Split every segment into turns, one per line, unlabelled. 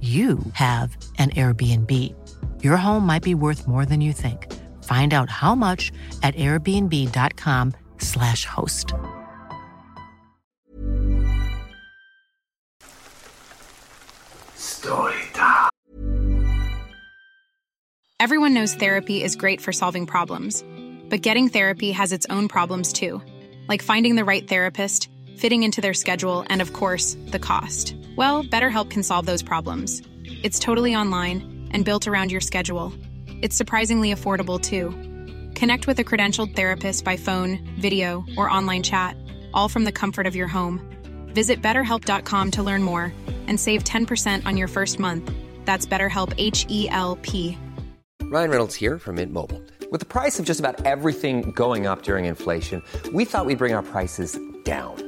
you have an Airbnb. Your home might be worth more than you think. Find out how much at airbnb.com/slash host.
Story time.
Everyone knows therapy is great for solving problems, but getting therapy has its own problems too, like finding the right therapist, fitting into their schedule, and of course, the cost. Well, BetterHelp can solve those problems. It's totally online and built around your schedule. It's surprisingly affordable too. Connect with a credentialed therapist by phone, video, or online chat, all from the comfort of your home. Visit betterhelp.com to learn more and save 10% on your first month. That's BetterHelp H E L P.
Ryan Reynolds here from Mint Mobile. With the price of just about everything going up during inflation, we thought we'd bring our prices down.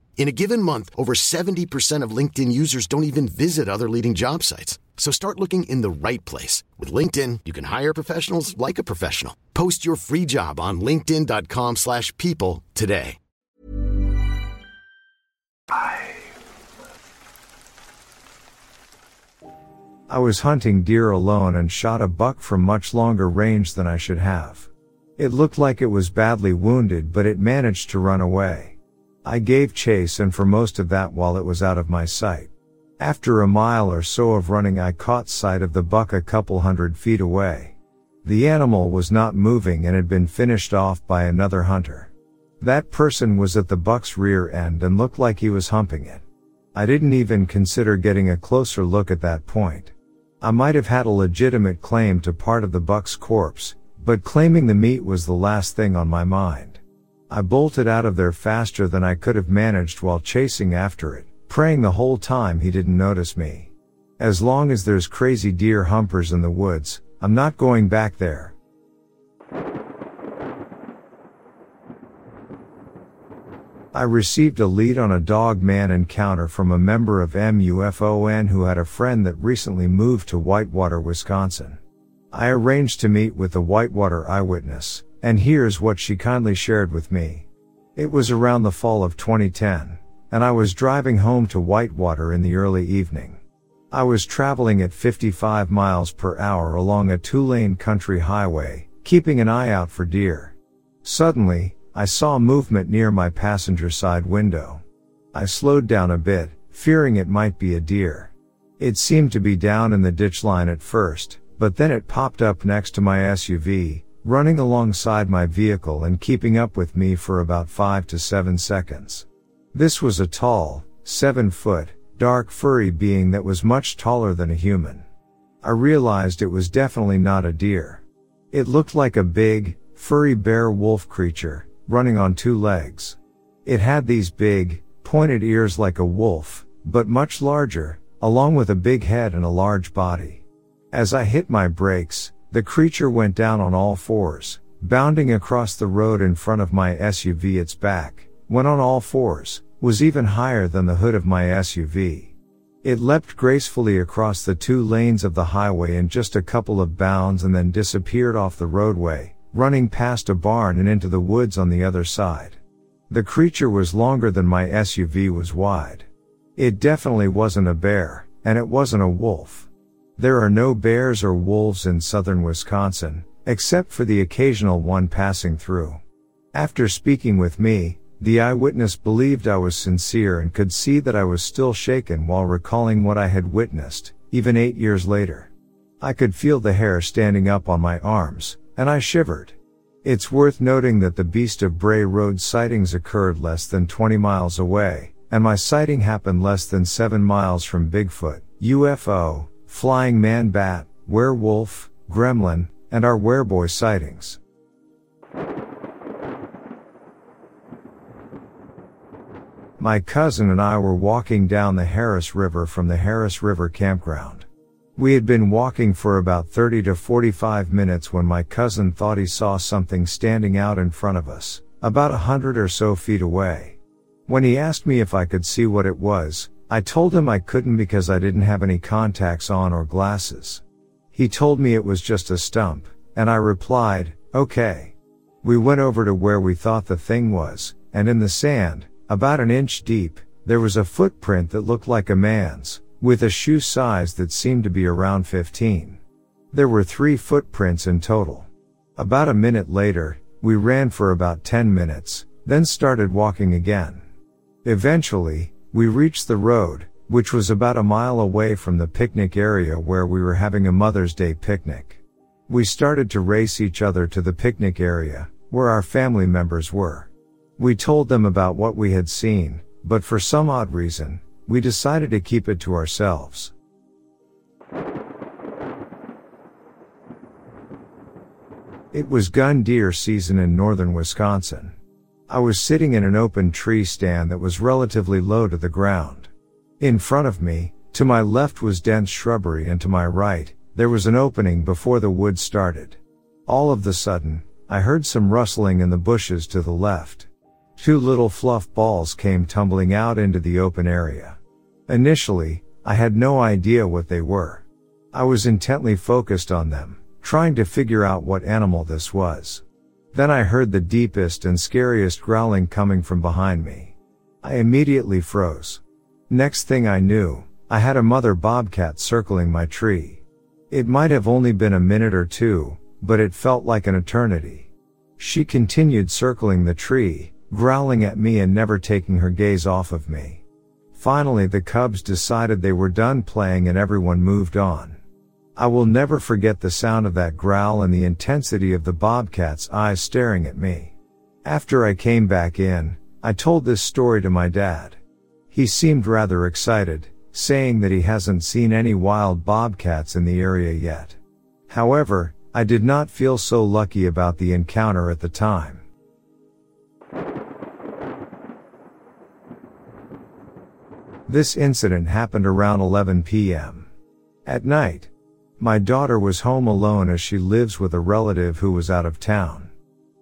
In a given month, over 70% of LinkedIn users don't even visit other leading job sites. So start looking in the right place. With LinkedIn, you can hire professionals like a professional. Post your free job on linkedin.com slash people today.
I was hunting deer alone and shot a buck from much longer range than I should have. It looked like it was badly wounded but it managed to run away. I gave chase and for most of that while it was out of my sight. After a mile or so of running I caught sight of the buck a couple hundred feet away. The animal was not moving and had been finished off by another hunter. That person was at the buck's rear end and looked like he was humping it. I didn't even consider getting a closer look at that point. I might have had a legitimate claim to part of the buck's corpse, but claiming the meat was the last thing on my mind. I bolted out of there faster than I could have managed while chasing after it, praying the whole time he didn't notice me. As long as there's crazy deer humpers in the woods, I'm not going back there. I received a lead on a dog man encounter from a member of MUFON who had a friend that recently moved to Whitewater, Wisconsin. I arranged to meet with the Whitewater eyewitness, and here's what she kindly shared with me. It was around the fall of 2010, and I was driving home to Whitewater in the early evening. I was traveling at 55 miles per hour along a two lane country highway, keeping an eye out for deer. Suddenly, I saw movement near my passenger side window. I slowed down a bit, fearing it might be a deer. It seemed to be down in the ditch line at first, but then it popped up next to my SUV, running alongside my vehicle and keeping up with me for about 5 to 7 seconds. This was a tall, 7 foot, dark furry being that was much taller than a human. I realized it was definitely not a deer. It looked like a big, furry bear wolf creature, running on two legs. It had these big, pointed ears like a wolf, but much larger, along with a big head and a large body. As I hit my brakes, the creature went down on all fours, bounding across the road in front of my SUV its back, went on all fours, was even higher than the hood of my SUV. It leapt gracefully across the two lanes of the highway in just a couple of bounds and then disappeared off the roadway, running past a barn and into the woods on the other side. The creature was longer than my SUV was wide. It definitely wasn't a bear, and it wasn't a wolf. There are no bears or wolves in southern Wisconsin, except for the occasional one passing through. After speaking with me, the eyewitness believed I was sincere and could see that I was still shaken while recalling what I had witnessed, even eight years later. I could feel the hair standing up on my arms, and I shivered. It's worth noting that the Beast of Bray Road sightings occurred less than 20 miles away, and my sighting happened less than 7 miles from Bigfoot, UFO, Flying Man Bat, Werewolf, Gremlin, and our Wereboy sightings. My cousin and I were walking down the Harris River from the Harris River campground. We had been walking for about 30 to 45 minutes when my cousin thought he saw something standing out in front of us, about a hundred or so feet away. When he asked me if I could see what it was, I told him I couldn't because I didn't have any contacts on or glasses. He told me it was just a stump, and I replied, okay. We went over to where we thought the thing was, and in the sand, about an inch deep, there was a footprint that looked like a man's, with a shoe size that seemed to be around 15. There were three footprints in total. About a minute later, we ran for about 10 minutes, then started walking again. Eventually, we reached the road, which was about a mile away from the picnic area where we were having a Mother's Day picnic. We started to race each other to the picnic area, where our family members were. We told them about what we had seen, but for some odd reason, we decided to keep it to ourselves. It was gun deer season in northern Wisconsin. I was sitting in an open tree stand that was relatively low to the ground. In front of me, to my left was dense shrubbery and to my right, there was an opening before the woods started. All of the sudden, I heard some rustling in the bushes to the left. Two little fluff balls came tumbling out into the open area. Initially, I had no idea what they were. I was intently focused on them, trying to figure out what animal this was. Then I heard the deepest and scariest growling coming from behind me. I immediately froze. Next thing I knew, I had a mother bobcat circling my tree. It might have only been a minute or two, but it felt like an eternity. She continued circling the tree, growling at me and never taking her gaze off of me. Finally the cubs decided they were done playing and everyone moved on. I will never forget the sound of that growl and the intensity of the bobcat's eyes staring at me. After I came back in, I told this story to my dad. He seemed rather excited, saying that he hasn't seen any wild bobcats in the area yet. However, I did not feel so lucky about the encounter at the time. This incident happened around 11 p.m. At night, my daughter was home alone as she lives with a relative who was out of town.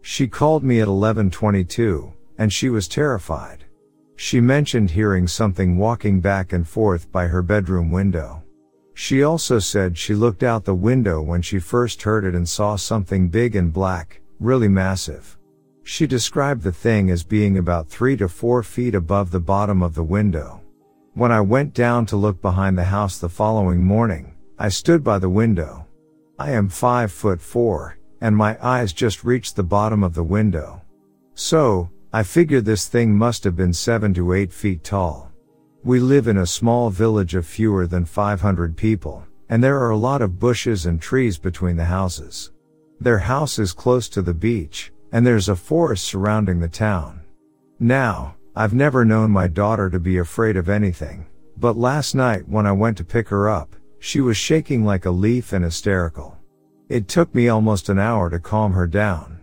She called me at 1122, and she was terrified. She mentioned hearing something walking back and forth by her bedroom window. She also said she looked out the window when she first heard it and saw something big and black, really massive. She described the thing as being about three to four feet above the bottom of the window. When I went down to look behind the house the following morning, I stood by the window. I am five foot four, and my eyes just reached the bottom of the window. So, I figured this thing must have been 7 to 8 feet tall. We live in a small village of fewer than 500 people, and there are a lot of bushes and trees between the houses. Their house is close to the beach, and there's a forest surrounding the town. Now, I've never known my daughter to be afraid of anything, but last night when I went to pick her up, she was shaking like a leaf and hysterical. It took me almost an hour to calm her down.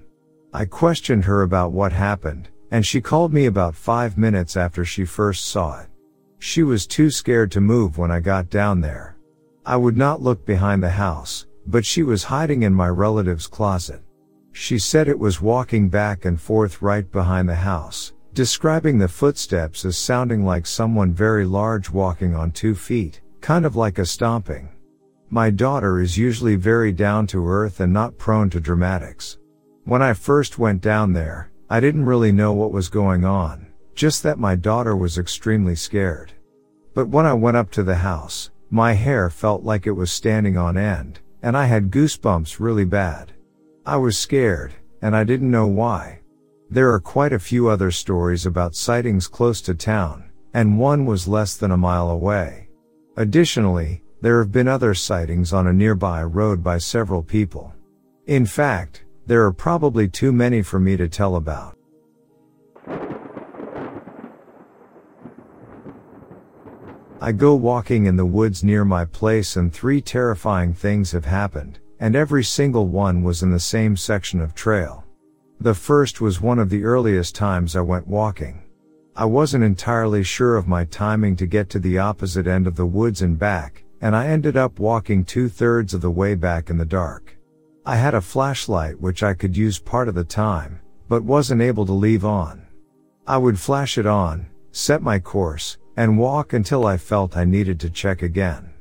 I questioned her about what happened, and she called me about five minutes after she first saw it. She was too scared to move when I got down there. I would not look behind the house, but she was hiding in my relative's closet. She said it was walking back and forth right behind the house, describing the footsteps as sounding like someone very large walking on two feet, kind of like a stomping. My daughter is usually very down to earth and not prone to dramatics. When I first went down there, I didn't really know what was going on, just that my daughter was extremely scared. But when I went up to the house, my hair felt like it was standing on end, and I had goosebumps really bad. I was scared, and I didn't know why. There are quite a few other stories about sightings close to town, and one was less than a mile away. Additionally, there have been other sightings on a nearby road by several people. In fact, there are probably too many for me to tell about. I go walking in the woods near my place and three terrifying things have happened, and every single one was in the same section of trail. The first was one of the earliest times I went walking. I wasn't entirely sure of my timing to get to the opposite end of the woods and back, and I ended up walking two thirds of the way back in the dark. I had a flashlight which I could use part of the time, but wasn't able to leave on. I would flash it on, set my course, and walk until I felt I needed to check again.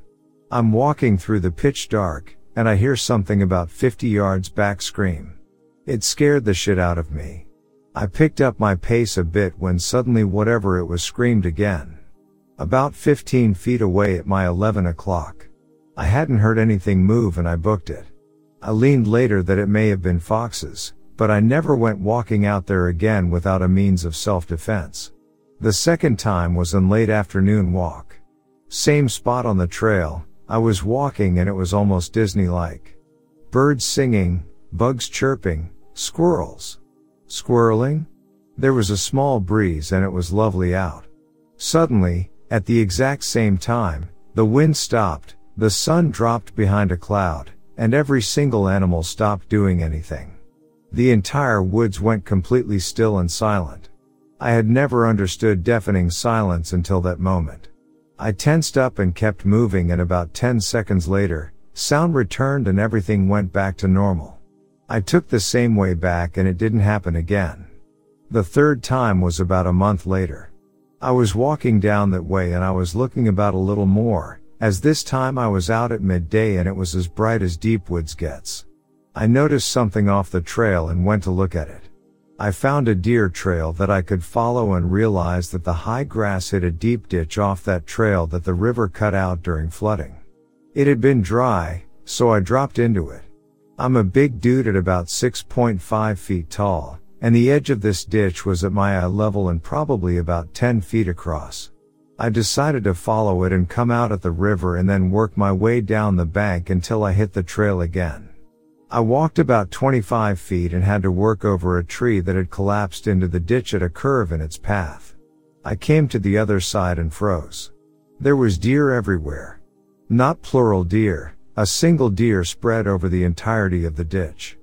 I'm walking through the pitch dark, and I hear something about 50 yards back scream. It scared the shit out of me. I picked up my pace a bit when suddenly whatever it was screamed again. About 15 feet away at my 11 o'clock. I hadn't heard anything move and I booked it. I leaned later that it may have been foxes, but I never went walking out there again without a means of self-defense. The second time was an late afternoon walk. Same spot on the trail, I was walking and it was almost Disney-like. Birds singing, bugs chirping, squirrels. Squirreling? There was a small breeze and it was lovely out. Suddenly, at the exact same time, the wind stopped, the sun dropped behind a cloud, and every single animal stopped doing anything. The entire woods went completely still and silent. I had never understood deafening silence until that moment. I tensed up and kept moving and about 10 seconds later, sound returned and everything went back to normal. I took the same way back and it didn't happen again. The third time was about a month later. I was walking down that way and I was looking about a little more, as this time I was out at midday and it was as bright as deep woods gets. I noticed something off the trail and went to look at it. I found a deer trail that I could follow and realized that the high grass hid a deep ditch off that trail that the river cut out during flooding. It had been dry, so I dropped into it. I'm a big dude at about 6.5 feet tall, and the edge of this ditch was at my eye level and probably about 10 feet across. I decided to follow it and come out at the river and then work my way down the bank until I hit the trail again. I walked about 25 feet and had to work over a tree that had collapsed into the ditch at a curve in its path. I came to the other side and froze. There was deer everywhere. Not plural deer, a single deer spread over the entirety of the ditch.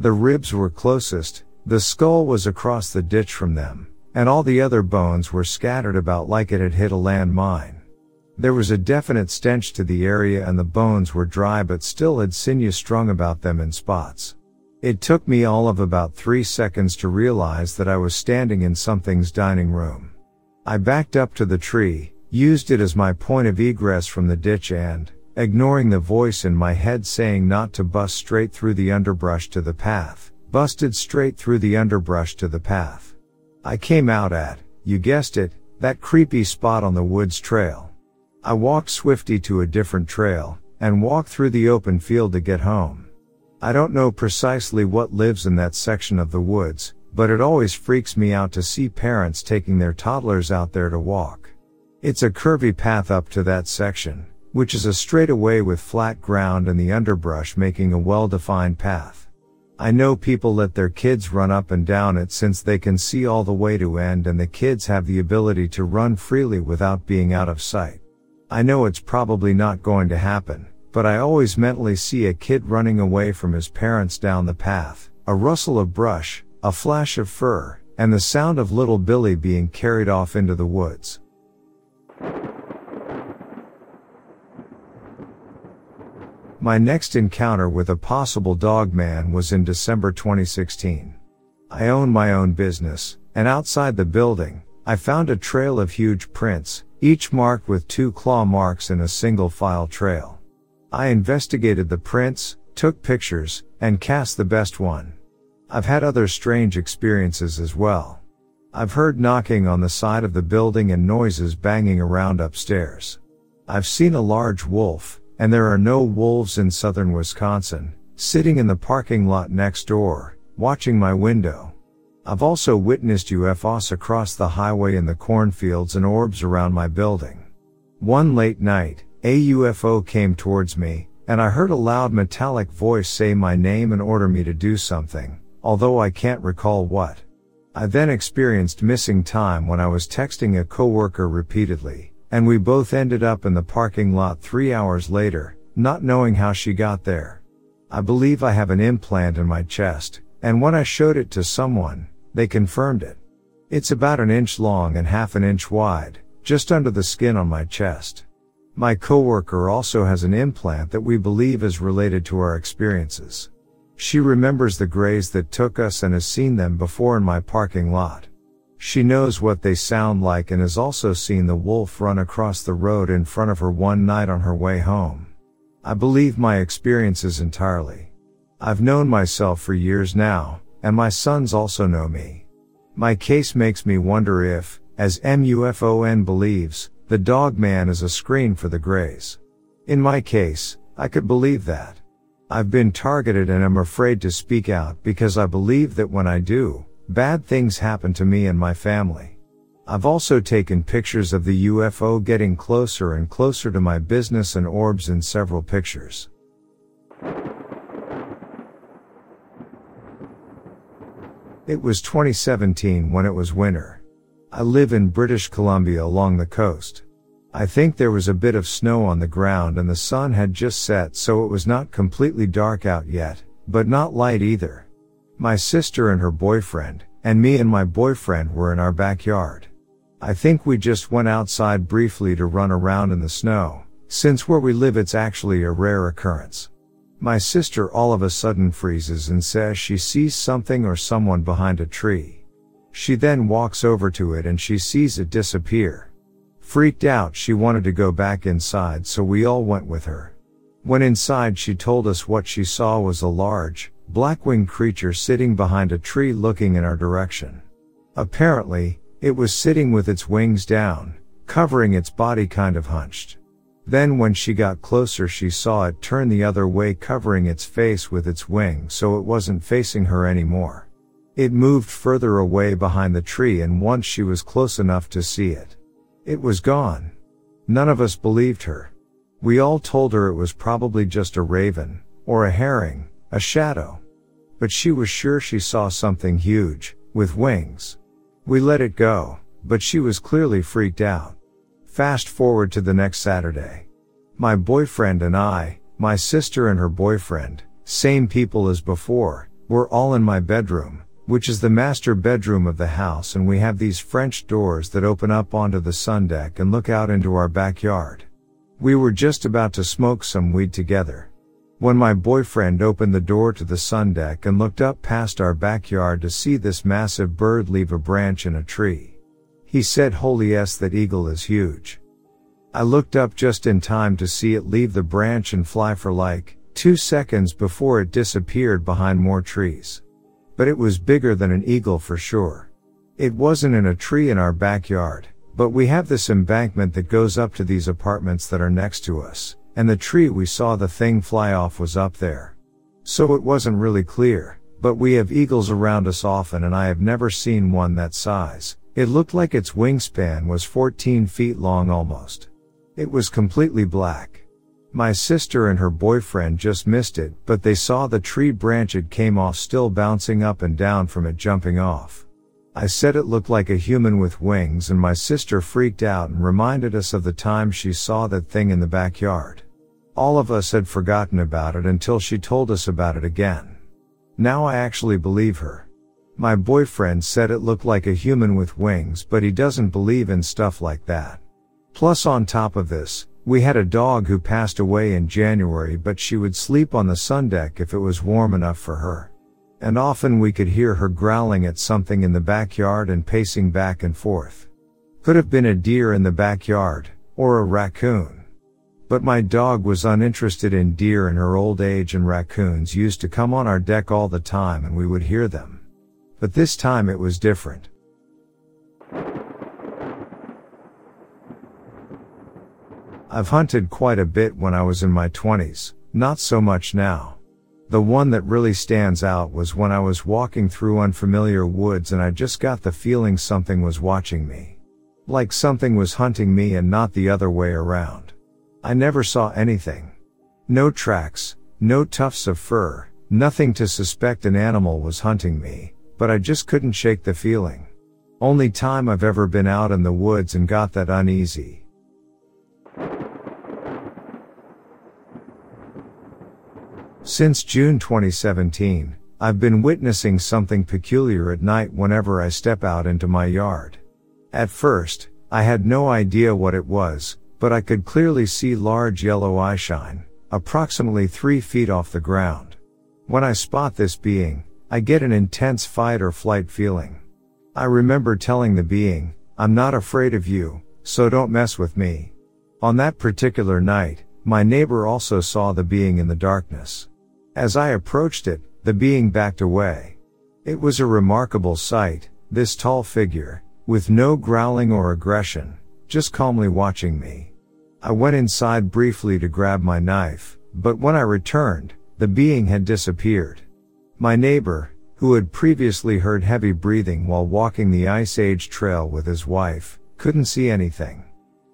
The ribs were closest, the skull was across the ditch from them, and all the other bones were scattered about like it had hit a landmine. There was a definite stench to the area and the bones were dry but still had sinew strung about them in spots. It took me all of about three seconds to realize that I was standing in something's dining room. I backed up to the tree, used it as my point of egress from the ditch and, ignoring the voice in my head saying not to bust straight through the underbrush to the path, busted straight through the underbrush to the path. I came out at, you guessed it, that creepy spot on the woods trail. I walked Swifty to a different trail, and walked through the open field to get home. I don't know precisely what lives in that section of the woods, but it always freaks me out to see parents taking their toddlers out there to walk. It's a curvy path up to that section, which is a straightaway with flat ground and the underbrush making a well-defined path. I know people let their kids run up and down it since they can see all the way to end and the kids have the ability to run freely without being out of sight. I know it's probably not going to happen, but I always mentally see a kid running away from his parents down the path, a rustle of brush, a flash of fur, and the sound of little Billy being carried off into the woods. My next encounter with a possible dog man was in December 2016. I own my own business, and outside the building, I found a trail of huge prints, each marked with two claw marks in a single file trail. I investigated the prints, took pictures, and cast the best one. I've had other strange experiences as well. I've heard knocking on the side of the building and noises banging around upstairs. I've seen a large wolf, and there are no wolves in southern Wisconsin, sitting in the parking lot next door, watching my window. I've also witnessed UFOs across the highway in the cornfields and orbs around my building. One late night, a UFO came towards me, and I heard a loud metallic voice say my name and order me to do something, although I can't recall what. I then experienced missing time when I was texting a coworker repeatedly, and we both ended up in the parking lot three hours later, not knowing how she got there. I believe I have an implant in my chest, and when I showed it to someone, they confirmed it. It's about an inch long and half an inch wide, just under the skin on my chest. My coworker also has an implant that we believe is related to our experiences. She remembers the grays that took us and has seen them before in my parking lot. She knows what they sound like and has also seen the wolf run across the road in front of her one night on her way home. I believe my experiences entirely. I've known myself for years now, and my sons also know me. My case makes me wonder if, as MUFON believes, the dog man is a screen for the grays. In my case, I could believe that. I've been targeted and am afraid to speak out because I believe that when I do, Bad things happen to me and my family. I've also taken pictures of the UFO getting closer and closer to my business and orbs in several pictures. It was 2017 when it was winter. I live in British Columbia along the coast. I think there was a bit of snow on the ground and the sun had just set so it was not completely dark out yet, but not light either. My sister and her boyfriend, and me and my boyfriend were in our backyard. I think we just went outside briefly to run around in the snow, since where we live it's actually a rare occurrence. My sister all of a sudden freezes and says she sees something or someone behind a tree. She then walks over to it and she sees it disappear. Freaked out, she wanted to go back inside, so we all went with her. When inside, she told us what she saw was a large, black-winged creature sitting behind a tree looking in our direction. Apparently, it was sitting with its wings down, covering its body kind of hunched. Then when she got closer she saw it turn the other way covering its face with its wing so it wasn't facing her anymore. It moved further away behind the tree and once she was close enough to see it, it was gone. None of us believed her. We all told her it was probably just a raven, or a herring, a shadow. But she was sure she saw something huge, with wings. We let it go, but she was clearly freaked out. Fast forward to the next Saturday. My boyfriend and I, my sister and her boyfriend, same people as before, were all in my bedroom, which is the master bedroom of the house and we have these French doors that open up onto the sun deck and look out into our backyard. We were just about to smoke some weed together. When my boyfriend opened the door to the sun deck and looked up past our backyard to see this massive bird leave a branch in a tree. He said holy s that eagle is huge. I looked up just in time to see it leave the branch and fly for like, two seconds before it disappeared behind more trees. But it was bigger than an eagle for sure. It wasn't in a tree in our backyard, but we have this embankment that goes up to these apartments that are next to us and the tree we saw the thing fly off was up there. So it wasn't really clear, But we have eagles around us often and I have never seen one that size. It looked like its wingspan was 14 feet long almost. It was completely black. My sister and her boyfriend just missed it, but they saw the tree branch it came off still bouncing up and down from it jumping off. I said it looked like a human with wings and my sister freaked out and reminded us of the time she saw that thing in the backyard. All of us had forgotten about it until she told us about it again. Now I actually believe her. My boyfriend said it looked like a human with wings, but he doesn't believe in stuff like that. Plus on top of this, we had a dog who passed away in January, but she would sleep on the sun deck if it was warm enough for her. And often we could hear her growling at something in the backyard and pacing back and forth. Could have been a deer in the backyard, or a raccoon. But my dog was uninterested in deer in her old age and raccoons used to come on our deck all the time and we would hear them. But this time it was different. I've hunted quite a bit when I was in my 20s, not so much now. The one that really stands out was when I was walking through unfamiliar woods and I just got the feeling something was watching me. Like something was hunting me and not the other way around. I never saw anything. No tracks, no tufts of fur, nothing to suspect an animal was hunting me, but I just couldn't shake the feeling. Only time I've ever been out in the woods and got that uneasy. Since June 2017, I've been witnessing something peculiar at night whenever I step out into my yard. At first, I had no idea what it was, but I could clearly see large yellow eyeshine, approximately three feet off the ground. When I spot this being, I get an intense fight or flight feeling. I remember telling the being, I'm not afraid of you, so don't mess with me. On that particular night, my neighbor also saw the being in the darkness. As I approached it, the being backed away. It was a remarkable sight, this tall figure, with no growling or aggression, just calmly watching me. I went inside briefly to grab my knife, but when I returned, the being had disappeared. My neighbor, who had previously heard heavy breathing while walking the Ice Age trail with his wife, couldn't see anything.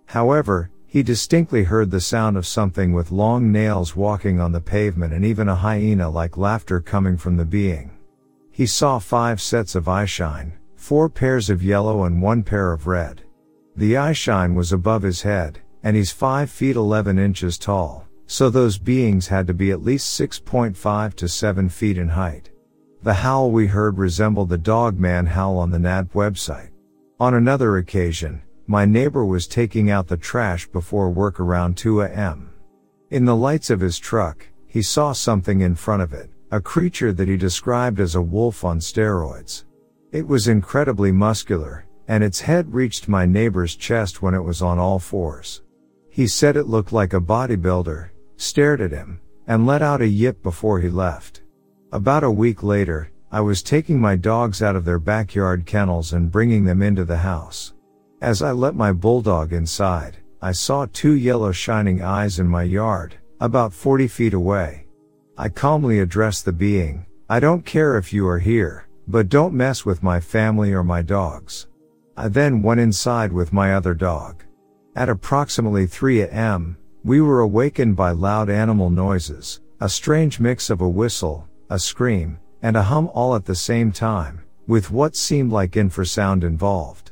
However, he distinctly heard the sound of something with long nails walking on the pavement and even a hyena like laughter coming from the being. He saw five sets of eyeshine, four pairs of yellow and one pair of red. The eye shine was above his head, and he's 5 feet 11 inches tall, so those beings had to be at least 6.5 to 7 feet in height. The howl we heard resembled the dog man howl on the NAD website. On another occasion, my neighbor was taking out the trash before work around 2 a.m. In the lights of his truck, he saw something in front of it, a creature that he described as a wolf on steroids. It was incredibly muscular, and its head reached my neighbor's chest when it was on all fours. He said it looked like a bodybuilder, stared at him, and let out a yip before he left. About a week later, I was taking my dogs out of their backyard kennels and bringing them into the house. As I let my bulldog inside, I saw two yellow shining eyes in my yard, about 40 feet away. I calmly addressed the being, I don't care if you are here, but don't mess with my family or my dogs. I then went inside with my other dog. At approximately 3 a.m., we were awakened by loud animal noises, a strange mix of a whistle, a scream, and a hum all at the same time, with what seemed like infrasound involved.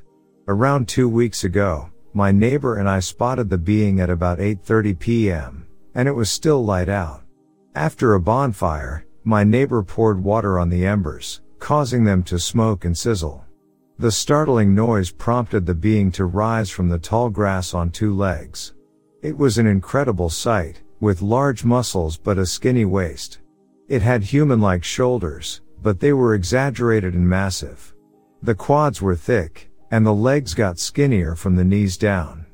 Around two weeks ago, my neighbor and I spotted the being at about 8.30 p.m., and it was still light out. After a bonfire, my neighbor poured water on the embers, causing them to smoke and sizzle. The startling noise prompted the being to rise from the tall grass on two legs. It was an incredible sight, with large muscles but a skinny waist. It had human-like shoulders, but they were exaggerated and massive. The quads were thick, and the legs got skinnier from the knees down.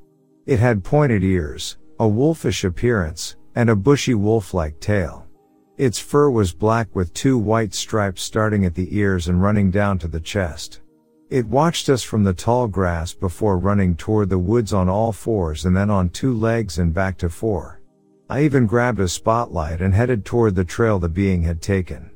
It had pointed ears, a wolfish appearance, and a bushy wolf-like tail. Its fur was black with two white stripes starting at the ears and running down to the chest. It watched us from the tall grass before running toward the woods on all fours and then on two legs and back to four. I even grabbed a spotlight and headed toward the trail the being had taken.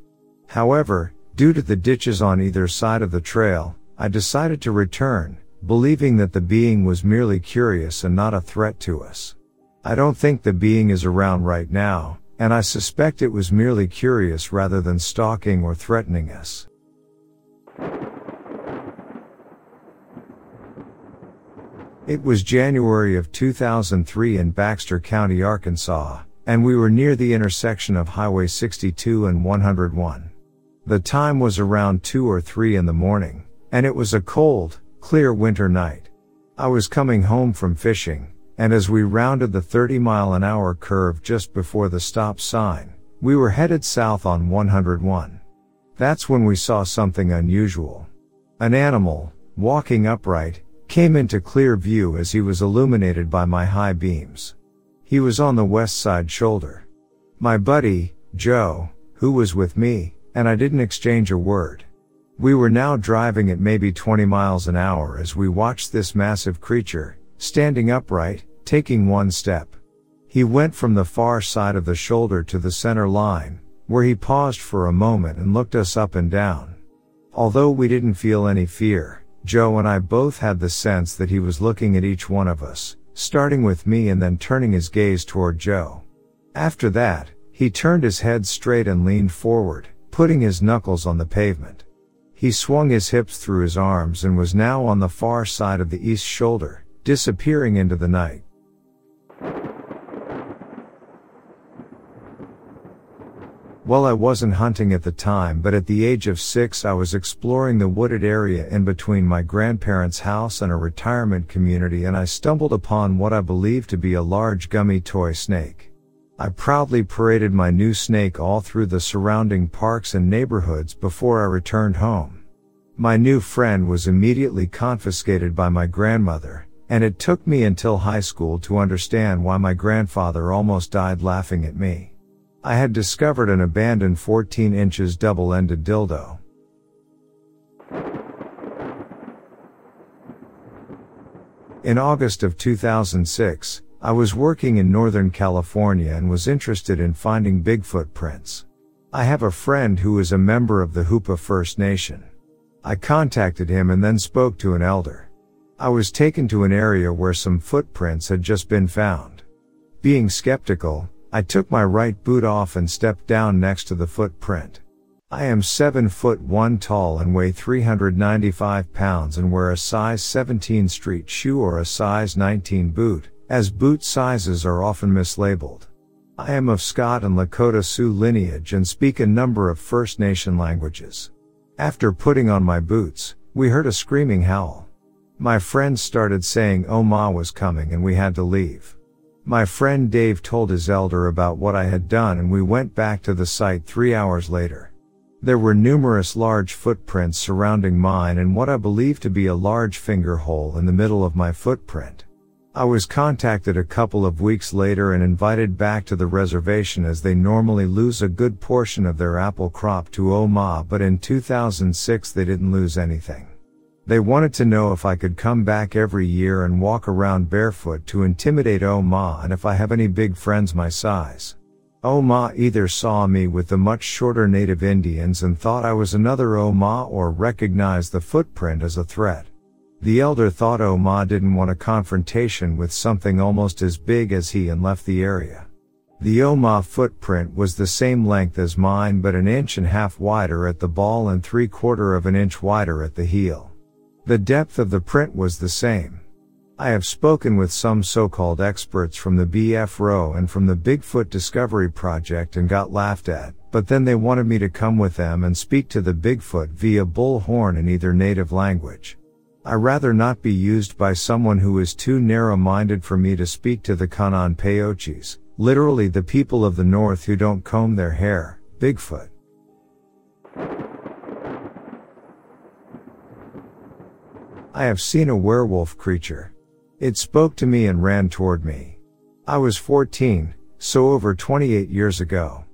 However, due to the ditches on either side of the trail, I decided to return, believing that the being was merely curious and not a threat to us. I don't think the being is around right now, and I suspect it was merely curious rather than stalking or threatening us. It was January of 2003 in Baxter County, Arkansas, and we were near the intersection of Highway 62 and 101. The time was around 2 or 3 in the morning, and it was a cold, clear winter night. I was coming home from fishing, and as we rounded the 30 mile an hour curve just before the stop sign, we were headed south on 101. That's when we saw something unusual. An animal, walking upright, came into clear view as he was illuminated by my high beams. He was on the west side shoulder. My buddy, Joe, who was with me, and I didn't exchange a word. We were now driving at maybe 20 miles an hour as we watched this massive creature, standing upright, taking one step. He went from the far side of the shoulder to the center line, where he paused for a moment and looked us up and down. Although we didn't feel any fear, Joe and I both had the sense that he was looking at each one of us, starting with me and then turning his gaze toward Joe. After that, he turned his head straight and leaned forward, putting his knuckles on the pavement. He swung his hips through his arms and was now on the far side of the east shoulder, disappearing into the night. Well, I wasn't hunting at the time, but at the age of six, I was exploring the wooded area in between my grandparents' house and a retirement community, and I stumbled upon what I believed to be a large gummy toy snake. I proudly paraded my new snake all through the surrounding parks and neighborhoods before I returned home. My new friend was immediately confiscated by my grandmother, and it took me until high school to understand why my grandfather almost died laughing at me. I had discovered an abandoned 14 inches double-ended dildo. In August of 2006, I was working in Northern California and was interested in finding Bigfoot prints. I have a friend who is a member of the Hoopa First Nation. I contacted him and then spoke to an elder. I was taken to an area where some footprints had just been found. Being skeptical, I took my right boot off and stepped down next to the footprint. I am 7 foot 1 tall and weigh 395 pounds and wear a size 17 street shoe or a size 19 boot, as boot sizes are often mislabeled. I am of Scott and Lakota Sioux lineage and speak a number of First Nation languages. After putting on my boots, we heard a screaming howl. My friends started saying Oma was coming and we had to leave. My friend Dave told his elder about what I had done and we went back to the site three hours later. There were numerous large footprints surrounding mine and what I believe to be a large finger hole in the middle of my footprint. I was contacted a couple of weeks later and invited back to the reservation as they normally lose a good portion of their apple crop to Oma, but in 2006 they didn't lose anything. They wanted to know if I could come back every year and walk around barefoot to intimidate Oma and if I have any big friends my size. Oma either saw me with the much shorter native Indians and thought I was another Oma or recognized the footprint as a threat. The elder thought Oma didn't want a confrontation with something almost as big as he and left the area. The Oma footprint was the same length as mine but an inch and a half wider at the ball and three quarter of an inch wider at the heel. The depth of the print was the same. I have spoken with some so-called experts from the BFRO and from the Bigfoot Discovery Project and got laughed at, but then they wanted me to come with them and speak to the Bigfoot via bullhorn in either native language. I rather not be used by someone who is too narrow-minded for me to speak to the Kanan Peochis, literally the people of the north who don't comb their hair, Bigfoot. I have seen a werewolf creature. It spoke to me and ran toward me. I was 14, so over 28 years ago.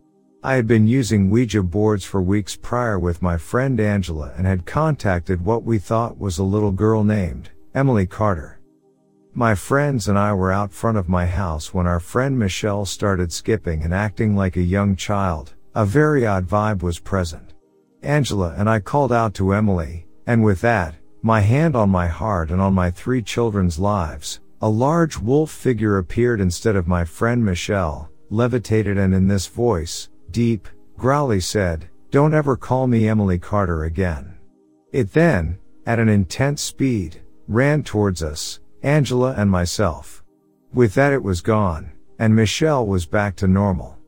I had been using Ouija boards for weeks prior with my friend Angela and had contacted what we thought was a little girl named Emily Carter. My friends and I were out front of my house when our friend Michelle started skipping and acting like a young child. A very odd vibe was present. Angela and I called out to Emily, and with that, my hand on my heart and on my three children's lives, a large wolf figure appeared instead of my friend Michelle, levitated and in this voice, deep, growly said, don't ever call me Emily Carter again. It then, at an intense speed, ran towards us, Angela and myself. With that it was gone, and Michelle was back to normal.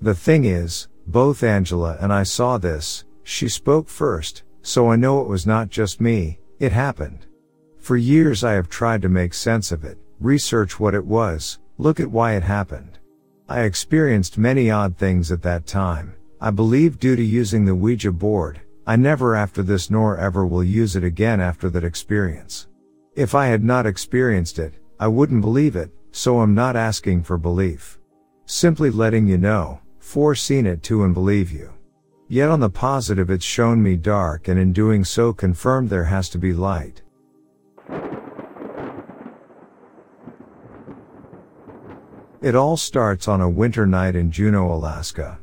The thing is, both Angela and I saw this, she spoke first, so I know it was not just me, it happened. For years I have tried to make sense of it, research what it was, look at why it happened. I experienced many odd things at that time, I believe due to using the Ouija board, I never after this nor ever will use it again after that experience. If I had not experienced it, I wouldn't believe it, so I'm not asking for belief. Simply letting you know, foreseen it too and believe you. Yet on the positive it's shown me dark and in doing so confirmed there has to be light. It all starts on a winter night in Juneau, Alaska.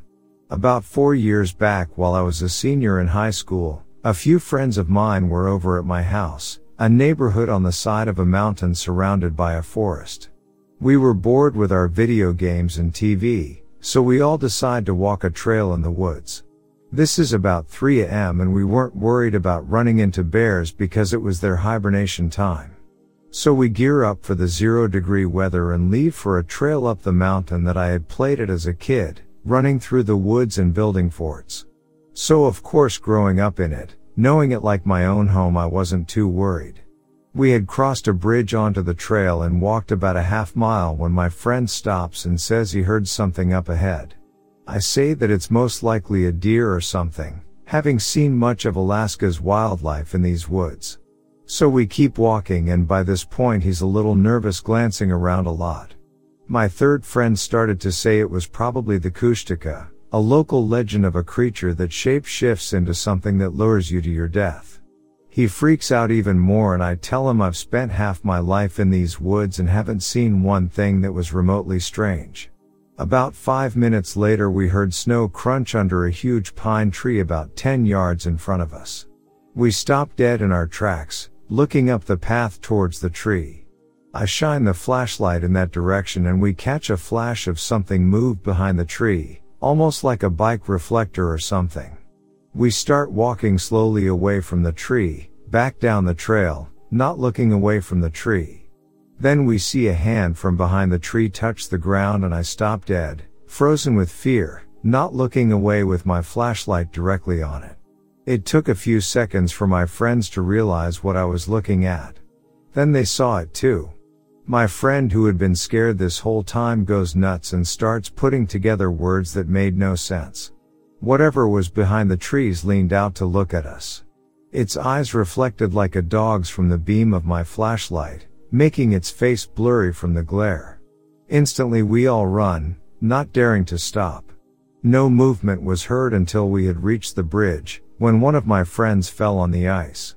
About four years back while I was a senior in high school, a few friends of mine were over at my house, a neighborhood on the side of a mountain surrounded by a forest. We were bored with our video games and TV, so we all decide to walk a trail in the woods. This is about 3 am and we weren't worried about running into bears because it was their hibernation time. So we gear up for the zero degree weather and leave for a trail up the mountain that I had played at as a kid, running through the woods and building forts. So of course growing up in it, knowing it like my own home I wasn't too worried. We had crossed a bridge onto the trail and walked about a half mile when my friend stops and says he heard something up ahead. I say that it's most likely a deer or something, having seen much of Alaska's wildlife in these woods. So we keep walking and by this point he's a little nervous glancing around a lot. My third friend started to say it was probably the Kushtaka, a local legend of a creature that shape shifts into something that lures you to your death. He freaks out even more and I tell him I've spent half my life in these woods and haven't seen one thing that was remotely strange. About five minutes later we heard snow crunch under a huge pine tree about 10 yards in front of us. We stopped dead in our tracks, looking up the path towards the tree. I shine the flashlight in that direction and we catch a flash of something move behind the tree, almost like a bike reflector or something. We start walking slowly away from the tree, back down the trail, not looking away from the tree. Then we see a hand from behind the tree touch the ground and I stop dead, frozen with fear, not looking away with my flashlight directly on it. It took a few seconds for my friends to realize what I was looking at. Then they saw it too. My friend who had been scared this whole time goes nuts and starts putting together words that made no sense. Whatever was behind the trees leaned out to look at us. Its eyes reflected like a dog's from the beam of my flashlight, making its face blurry from the glare. Instantly we all run, not daring to stop. No movement was heard until we had reached the bridge, when one of my friends fell on the ice.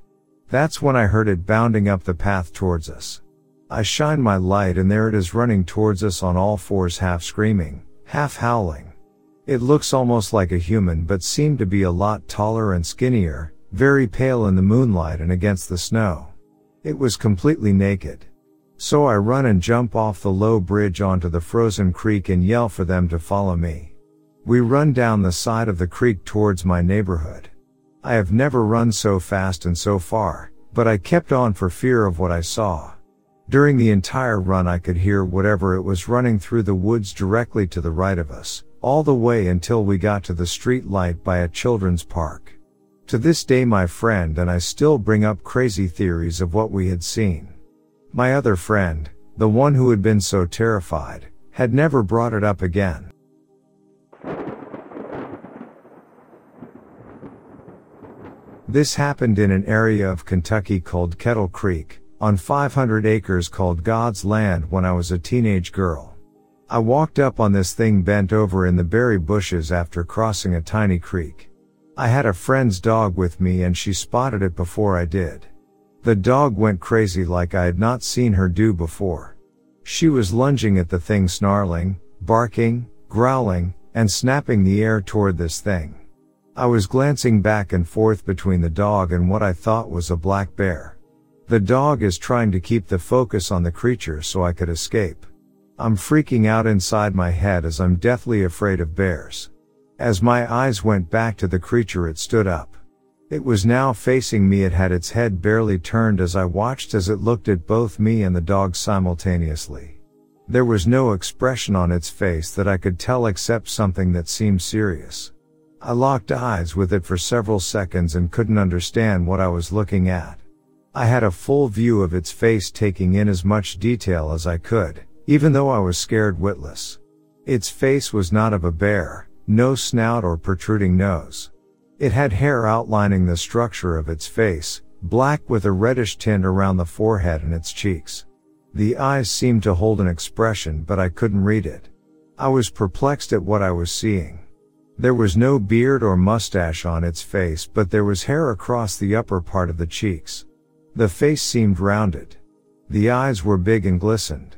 That's when I heard it bounding up the path towards us. I shine my light and there it is running towards us on all fours half screaming, half howling. It looks almost like a human but seemed to be a lot taller and skinnier, very pale in the moonlight and against the snow. It was completely naked. So I run and jump off the low bridge onto the frozen creek and yell for them to follow me. We run down the side of the creek towards my neighborhood. I have never run so fast and so far, but I kept on for fear of what I saw. During the entire run I could hear whatever it was running through the woods directly to the right of us, all the way until we got to the street light by a children's park. To this day my friend and I still bring up crazy theories of what we had seen. My other friend, the one who had been so terrified, had never brought it up again. This happened in an area of Kentucky called Kettle Creek, on 500 acres called God's land when I was a teenage girl. I walked up on this thing bent over in the berry bushes after crossing a tiny creek. I had a friend's dog with me and she spotted it before I did. The dog went crazy like I had not seen her do before. She was lunging at the thing snarling, barking, growling, and snapping the air toward this thing. I was glancing back and forth between the dog and what I thought was a black bear. The dog is trying to keep the focus on the creature so I could escape. I'm freaking out inside my head as I'm deathly afraid of bears. As my eyes went back to the creature it stood up. It was now facing me it had its head barely turned as I watched as it looked at both me and the dog simultaneously. There was no expression on its face that I could tell except something that seemed serious. I locked eyes with it for several seconds and couldn't understand what I was looking at. I had a full view of its face taking in as much detail as I could, even though I was scared witless. Its face was not of a bear, no snout or protruding nose. It had hair outlining the structure of its face, black with a reddish tint around the forehead and its cheeks. The eyes seemed to hold an expression but I couldn't read it. I was perplexed at what I was seeing. There was no beard or mustache on its face but there was hair across the upper part of the cheeks. The face seemed rounded. The eyes were big and glistened.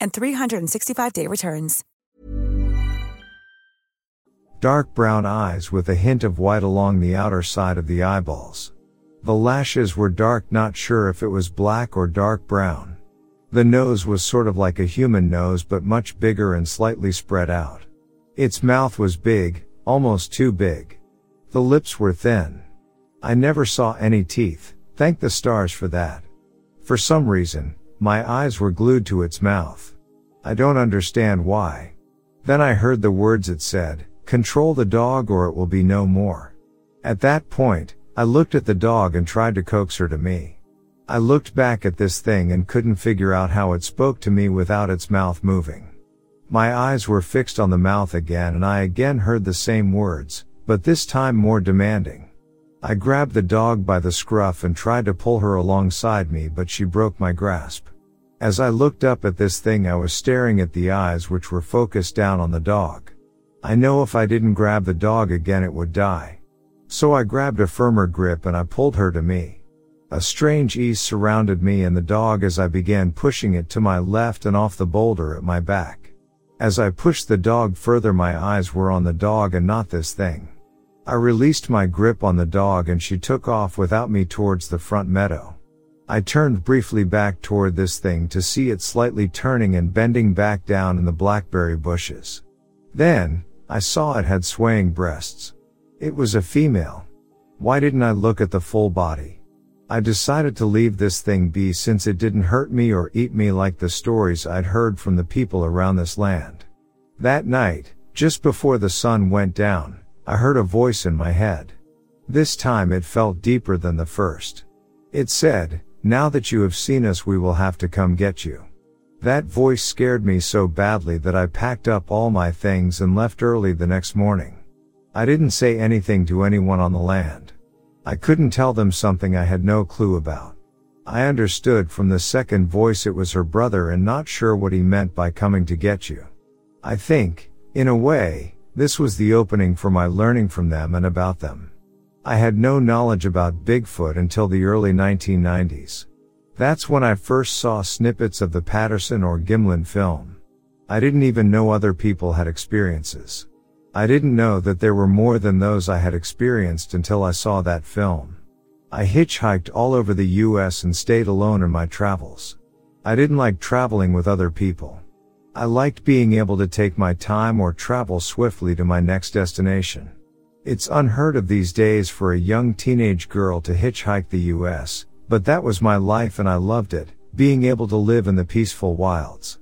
and 365-day returns.
Dark brown eyes with a hint of white along the outer side of the eyeballs. The lashes were dark, not sure if it was black or dark brown. The nose was sort of like a human nose but much bigger and slightly spread out. Its mouth was big, almost too big. The lips were thin. I never saw any teeth, thank the stars for that. For some reason, my eyes were glued to its mouth. I don't understand why. Then I heard the words it said, Control the dog or it will be no more. At that point, I looked at the dog and tried to coax her to me. I looked back at this thing and couldn't figure out how it spoke to me without its mouth moving. My eyes were fixed on the mouth again and I again heard the same words, but this time more demanding. I grabbed the dog by the scruff and tried to pull her alongside me but she broke my grasp. As I looked up at this thing I was staring at the eyes which were focused down on the dog. I know if I didn't grab the dog again it would die. So I grabbed a firmer grip and I pulled her to me. A strange ease surrounded me and the dog as I began pushing it to my left and off the boulder at my back. As I pushed the dog further my eyes were on the dog and not this thing. I released my grip on the dog and she took off without me towards the front meadow. I turned briefly back toward this thing to see it slightly turning and bending back down in the blackberry bushes. Then, I saw it had swaying breasts. It was a female. Why didn't I look at the full body? I decided to leave this thing be since it didn't hurt me or eat me like the stories I'd heard from the people around this land. That night, just before the sun went down, I heard a voice in my head. This time it felt deeper than the first. It said, now that you have seen us we will have to come get you. That voice scared me so badly that I packed up all my things and left early the next morning. I didn't say anything to anyone on the land. I couldn't tell them something I had no clue about. I understood from the second voice it was her brother and not sure what he meant by coming to get you. I think, in a way, this was the opening for my learning from them and about them. I had no knowledge about Bigfoot until the early 1990s. That's when I first saw snippets of the Patterson or Gimlin film. I didn't even know other people had experiences. I didn't know that there were more than those I had experienced until I saw that film. I hitchhiked all over the US and stayed alone in my travels. I didn't like traveling with other people. I liked being able to take my time or travel swiftly to my next destination. It's unheard of these days for a young teenage girl to hitchhike the US, but that was my life and I loved it, being able to live in the peaceful wilds.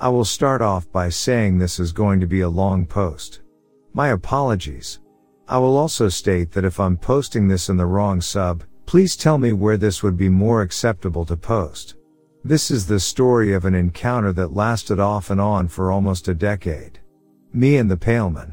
I will start off by saying this is going to be a long post. My apologies. I will also state that if I'm posting this in the wrong sub, please tell me where this would be more acceptable to post. This is the story of an encounter that lasted off and on for almost a decade. Me and the Paleman.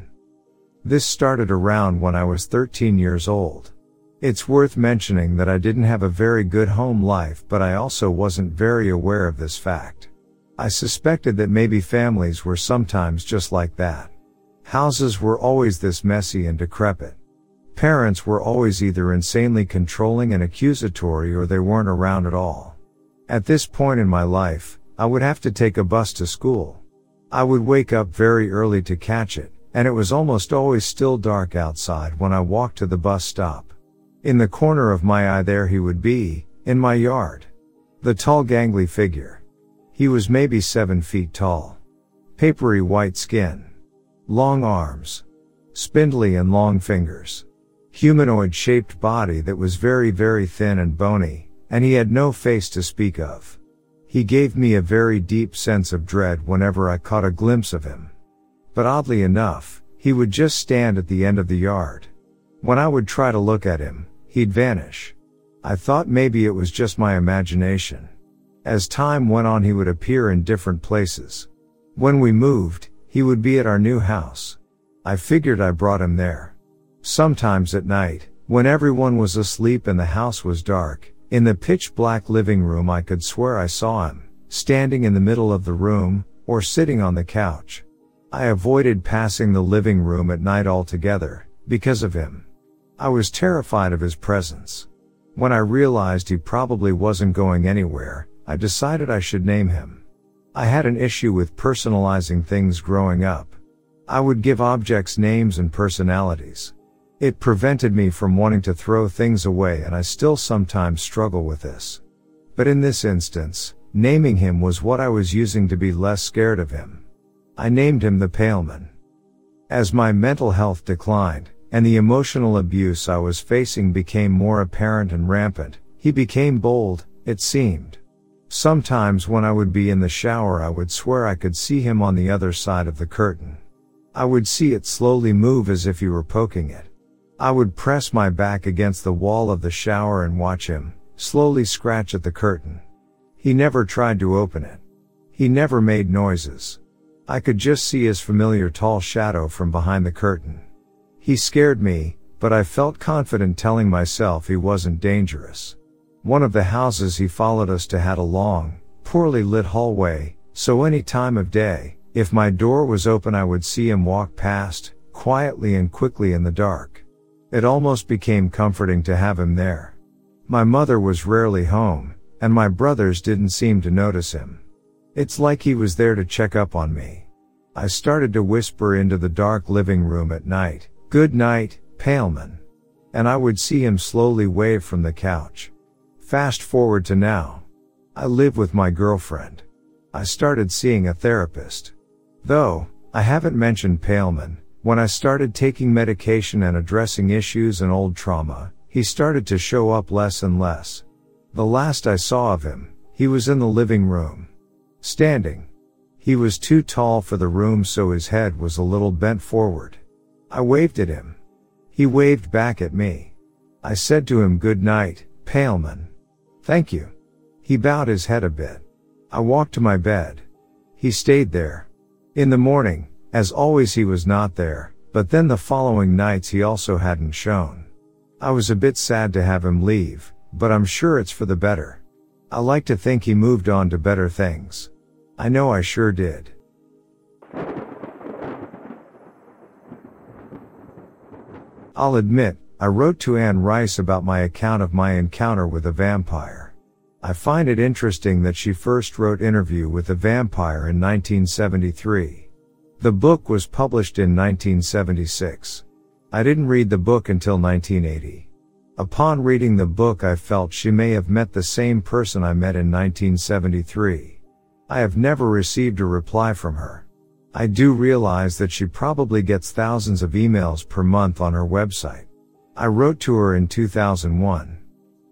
This started around when I was 13 years old. It's worth mentioning that I didn't have a very good home life, but I also wasn't very aware of this fact. I suspected that maybe families were sometimes just like that. Houses were always this messy and decrepit. Parents were always either insanely controlling and accusatory or they weren't around at all. At this point in my life, I would have to take a bus to school. I would wake up very early to catch it, and it was almost always still dark outside when I walked to the bus stop. In the corner of my eye there he would be, in my yard. The tall gangly figure. He was maybe seven feet tall. Papery white skin. Long arms. Spindly and long fingers. Humanoid shaped body that was very very thin and bony, and he had no face to speak of. He gave me a very deep sense of dread whenever I caught a glimpse of him. But oddly enough, he would just stand at the end of the yard. When I would try to look at him, he'd vanish. I thought maybe it was just my imagination. As time went on, he would appear in different places. When we moved, he would be at our new house. I figured I brought him there. Sometimes at night, when everyone was asleep and the house was dark, in the pitch black living room I could swear I saw him, standing in the middle of the room, or sitting on the couch. I avoided passing the living room at night altogether, because of him. I was terrified of his presence. When I realized he probably wasn't going anywhere, I decided I should name him. I had an issue with personalizing things growing up. I would give objects names and personalities. It prevented me from wanting to throw things away and I still sometimes struggle with this. But in this instance, naming him was what I was using to be less scared of him. I named him the Paleman. As my mental health declined, and the emotional abuse I was facing became more apparent and rampant, he became bold, it seemed. Sometimes when I would be in the shower I would swear I could see him on the other side of the curtain. I would see it slowly move as if he were poking it. I would press my back against the wall of the shower and watch him, slowly scratch at the curtain. He never tried to open it. He never made noises. I could just see his familiar tall shadow from behind the curtain. He scared me, but I felt confident telling myself he wasn't dangerous. One of the houses he followed us to had a long, poorly lit hallway, so any time of day, if my door was open I would see him walk past, quietly and quickly in the dark. It almost became comforting to have him there. My mother was rarely home, and my brothers didn't seem to notice him. It's like he was there to check up on me. I started to whisper into the dark living room at night, good night, Paleman. And I would see him slowly wave from the couch. Fast forward to now. I live with my girlfriend. I started seeing a therapist. Though, I haven't mentioned Paleman, when I started taking medication and addressing issues and old trauma, he started to show up less and less. The last I saw of him, he was in the living room. Standing. He was too tall for the room so his head was a little bent forward. I waved at him. He waved back at me. I said to him good night, Paleman. Thank you. He bowed his head a bit. I walked to my bed. He stayed there. In the morning, as always he was not there, but then the following nights he also hadn't shown. I was a bit sad to have him leave, but I'm sure it's for the better. I like to think he moved on to better things. I know I sure did. I'll admit, I wrote to Anne Rice about my account of my encounter with a vampire. I find it interesting that she first wrote Interview with a Vampire in 1973. The book was published in 1976. I didn't read the book until 1980. Upon reading the book I felt she may have met the same person I met in 1973. I have never received a reply from her. I do realize that she probably gets thousands of emails per month on her website. I wrote to her in 2001.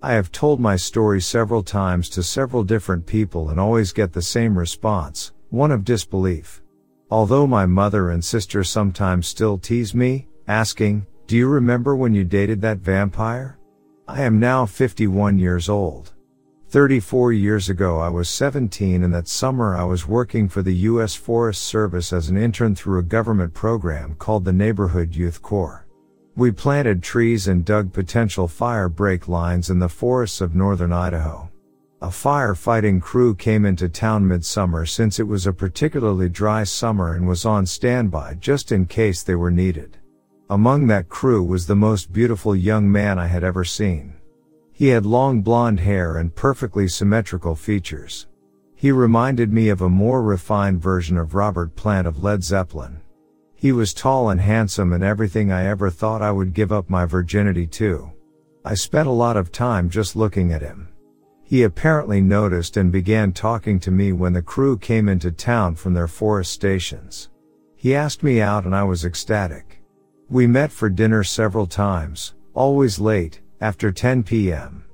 I have told my story several times to several different people and always get the same response, one of disbelief. Although my mother and sister sometimes still tease me, asking, do you remember when you dated that vampire? I am now 51 years old. 34 years ago I was 17 and that summer I was working for the U.S. Forest Service as an intern through a government program called the Neighborhood Youth Corps. We planted trees and dug potential fire break lines in the forests of northern Idaho. A firefighting crew came into town midsummer since it was a particularly dry summer and was on standby just in case they were needed. Among that crew was the most beautiful young man I had ever seen. He had long blonde hair and perfectly symmetrical features. He reminded me of a more refined version of Robert Plant of Led Zeppelin. He was tall and handsome and everything I ever thought I would give up my virginity to. I spent a lot of time just looking at him. He apparently noticed and began talking to me when the crew came into town from their forest stations. He asked me out and I was ecstatic. We met for dinner several times, always late, after 10 p.m.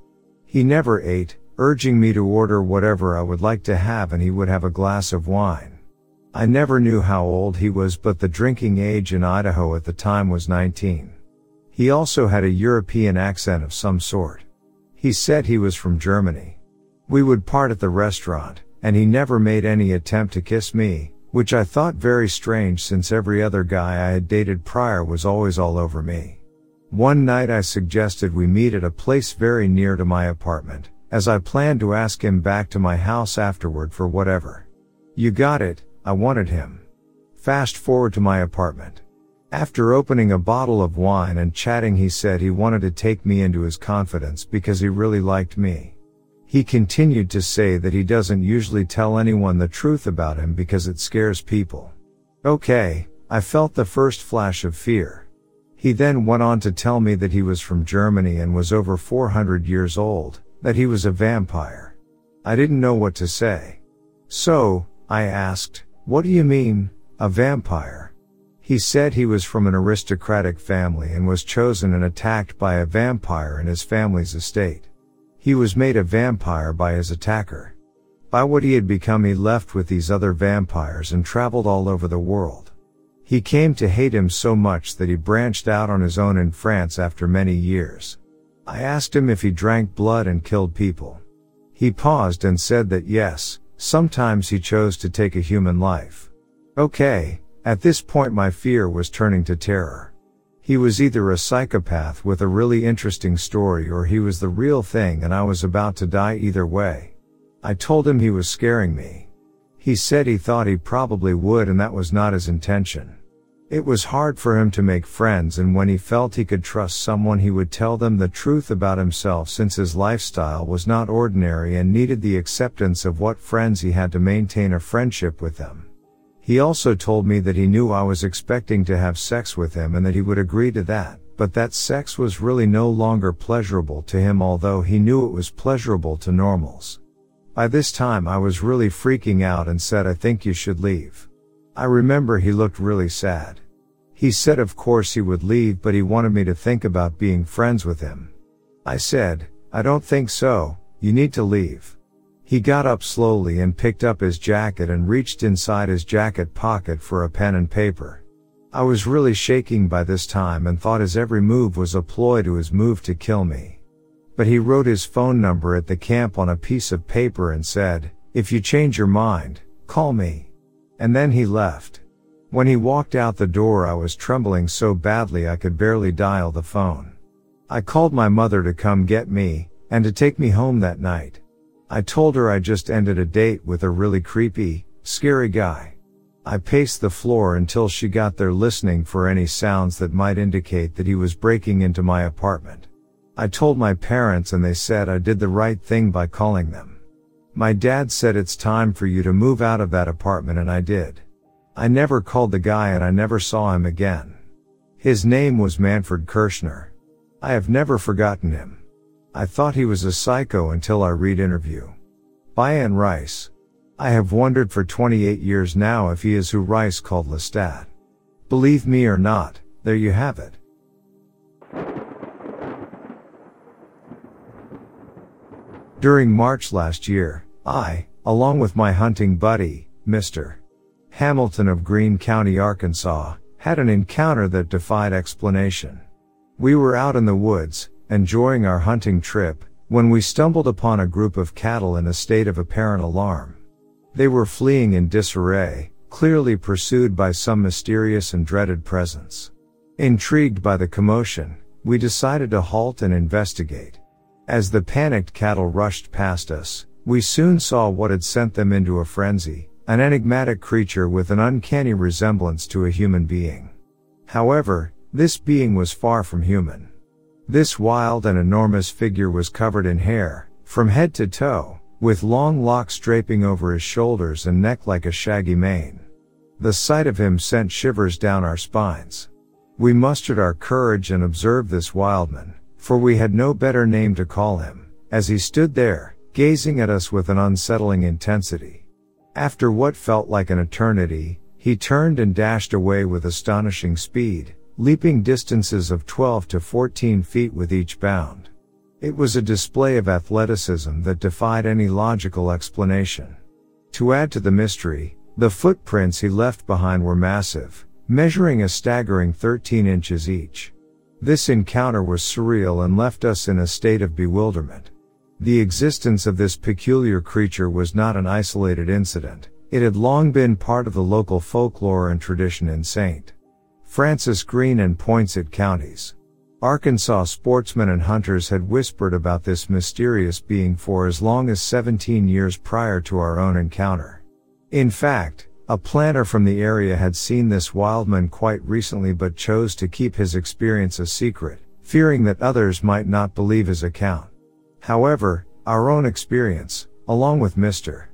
He never ate, urging me to order whatever I would like to have and he would have a glass of wine. I never knew how old he was but the drinking age in Idaho at the time was 19. He also had a European accent of some sort. He said he was from Germany. We would part at the restaurant, and he never made any attempt to kiss me, which I thought very strange since every other guy I had dated prior was always all over me. One night I suggested we meet at a place very near to my apartment, as I planned to ask him back to my house afterward for whatever. You got it, I wanted him. Fast forward to my apartment. After opening a bottle of wine and chatting he said he wanted to take me into his confidence because he really liked me. He continued to say that he doesn't usually tell anyone the truth about him because it scares people. Okay, I felt the first flash of fear. He then went on to tell me that he was from Germany and was over 400 years old, that he was a vampire. I didn't know what to say. So, I asked, what do you mean, a vampire? He said he was from an aristocratic family and was chosen and attacked by a vampire in his family's estate. He was made a vampire by his attacker. By what he had become he left with these other vampires and traveled all over the world. He came to hate him so much that he branched out on his own in France after many years. I asked him if he drank blood and killed people. He paused and said that yes, sometimes he chose to take a human life. Okay, at this point my fear was turning to terror. He was either a psychopath with a really interesting story or he was the real thing and I was about to die either way. I told him he was scaring me. He said he thought he probably would and that was not his intention. It was hard for him to make friends and when he felt he could trust someone he would tell them the truth about himself since his lifestyle was not ordinary and needed the acceptance of what friends he had to maintain a friendship with them. He also told me that he knew I was expecting to have sex with him and that he would agree to that, but that sex was really no longer pleasurable to him although he knew it was pleasurable to normals. By this time I was really freaking out and said I think you should leave. I remember he looked really sad. He said of course he would leave but he wanted me to think about being friends with him. I said, I don't think so, you need to leave. He got up slowly and picked up his jacket and reached inside his jacket pocket for a pen and paper. I was really shaking by this time and thought his every move was a ploy to his move to kill me. But he wrote his phone number at the camp on a piece of paper and said, if you change your mind, call me. And then he left. When he walked out the door I was trembling so badly I could barely dial the phone. I called my mother to come get me, and to take me home that night. I told her I just ended a date with a really creepy, scary guy. I paced the floor until she got there listening for any sounds that might indicate that he was breaking into my apartment. I told my parents and they said I did the right thing by calling them. My dad said it's time for you to move out of that apartment and I did. I never called the guy and I never saw him again. His name was Manfred Kirschner. I have never forgotten him. I thought he was a psycho until I read interview. By Anne Rice. I have wondered for 28 years now if he is who Rice called Lestat. Believe me or not, there you have it. During March last year, I, along with my hunting buddy, Mr. Hamilton of Greene County, Arkansas, had an encounter that defied explanation. We were out in the woods, enjoying our hunting trip, when we stumbled upon a group of cattle in a state of apparent alarm. They were fleeing in disarray, clearly pursued by some mysterious and dreaded presence. Intrigued by the commotion, we decided to halt and investigate. As the panicked cattle rushed past us, we soon saw what had sent them into a frenzy, an enigmatic creature with an uncanny resemblance to a human being. However, this being was far from human. This wild and enormous figure was covered in hair, from head to toe, with long locks draping over his shoulders and neck like a shaggy mane. The sight of him sent shivers down our spines. We mustered our courage and observed this wildman, for we had no better name to call him, as he stood there, gazing at us with an unsettling intensity. After what felt like an eternity, he turned and dashed away with astonishing speed, leaping distances of 12 to 14 feet with each bound. It was a display of athleticism that defied any logical explanation. To add to the mystery, the footprints he left behind were massive, measuring a staggering 13 inches each. This encounter was surreal and left us in a state of bewilderment. The existence of this peculiar creature was not an isolated incident. It had long been part of the local folklore and tradition in St. Francis Greene and Poinsett counties. Arkansas sportsmen and hunters had whispered about this mysterious being for as long as 17 years prior to our own encounter. In fact, a planter from the area had seen this wildman quite recently but chose to keep his experience a secret, fearing that others might not believe his account. However, our own experience, along with Mr.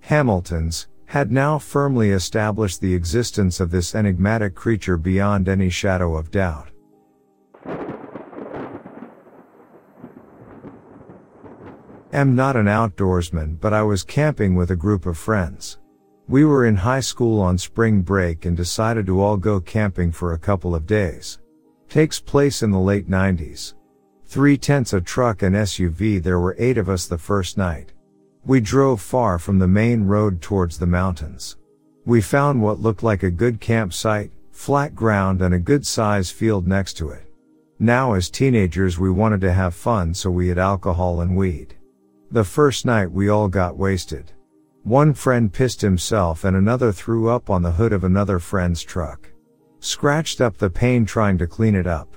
Hamilton's, had now firmly established the existence of this enigmatic creature beyond any shadow of doubt. Am not an outdoorsman, but I was camping with a group of friends. We were in high school on spring break and decided to all go camping for a couple of days. Takes place in the late 90s. Three tents, a truck and SUV. There were eight of us the first night. We drove far from the main road towards the mountains. We found what looked like a good campsite, flat ground and a good size field next to it. Now as teenagers we wanted to have fun so we had alcohol and weed. The first night we all got wasted. One friend pissed himself and another threw up on the hood of another friend's truck. Scratched up the paint trying to clean it up.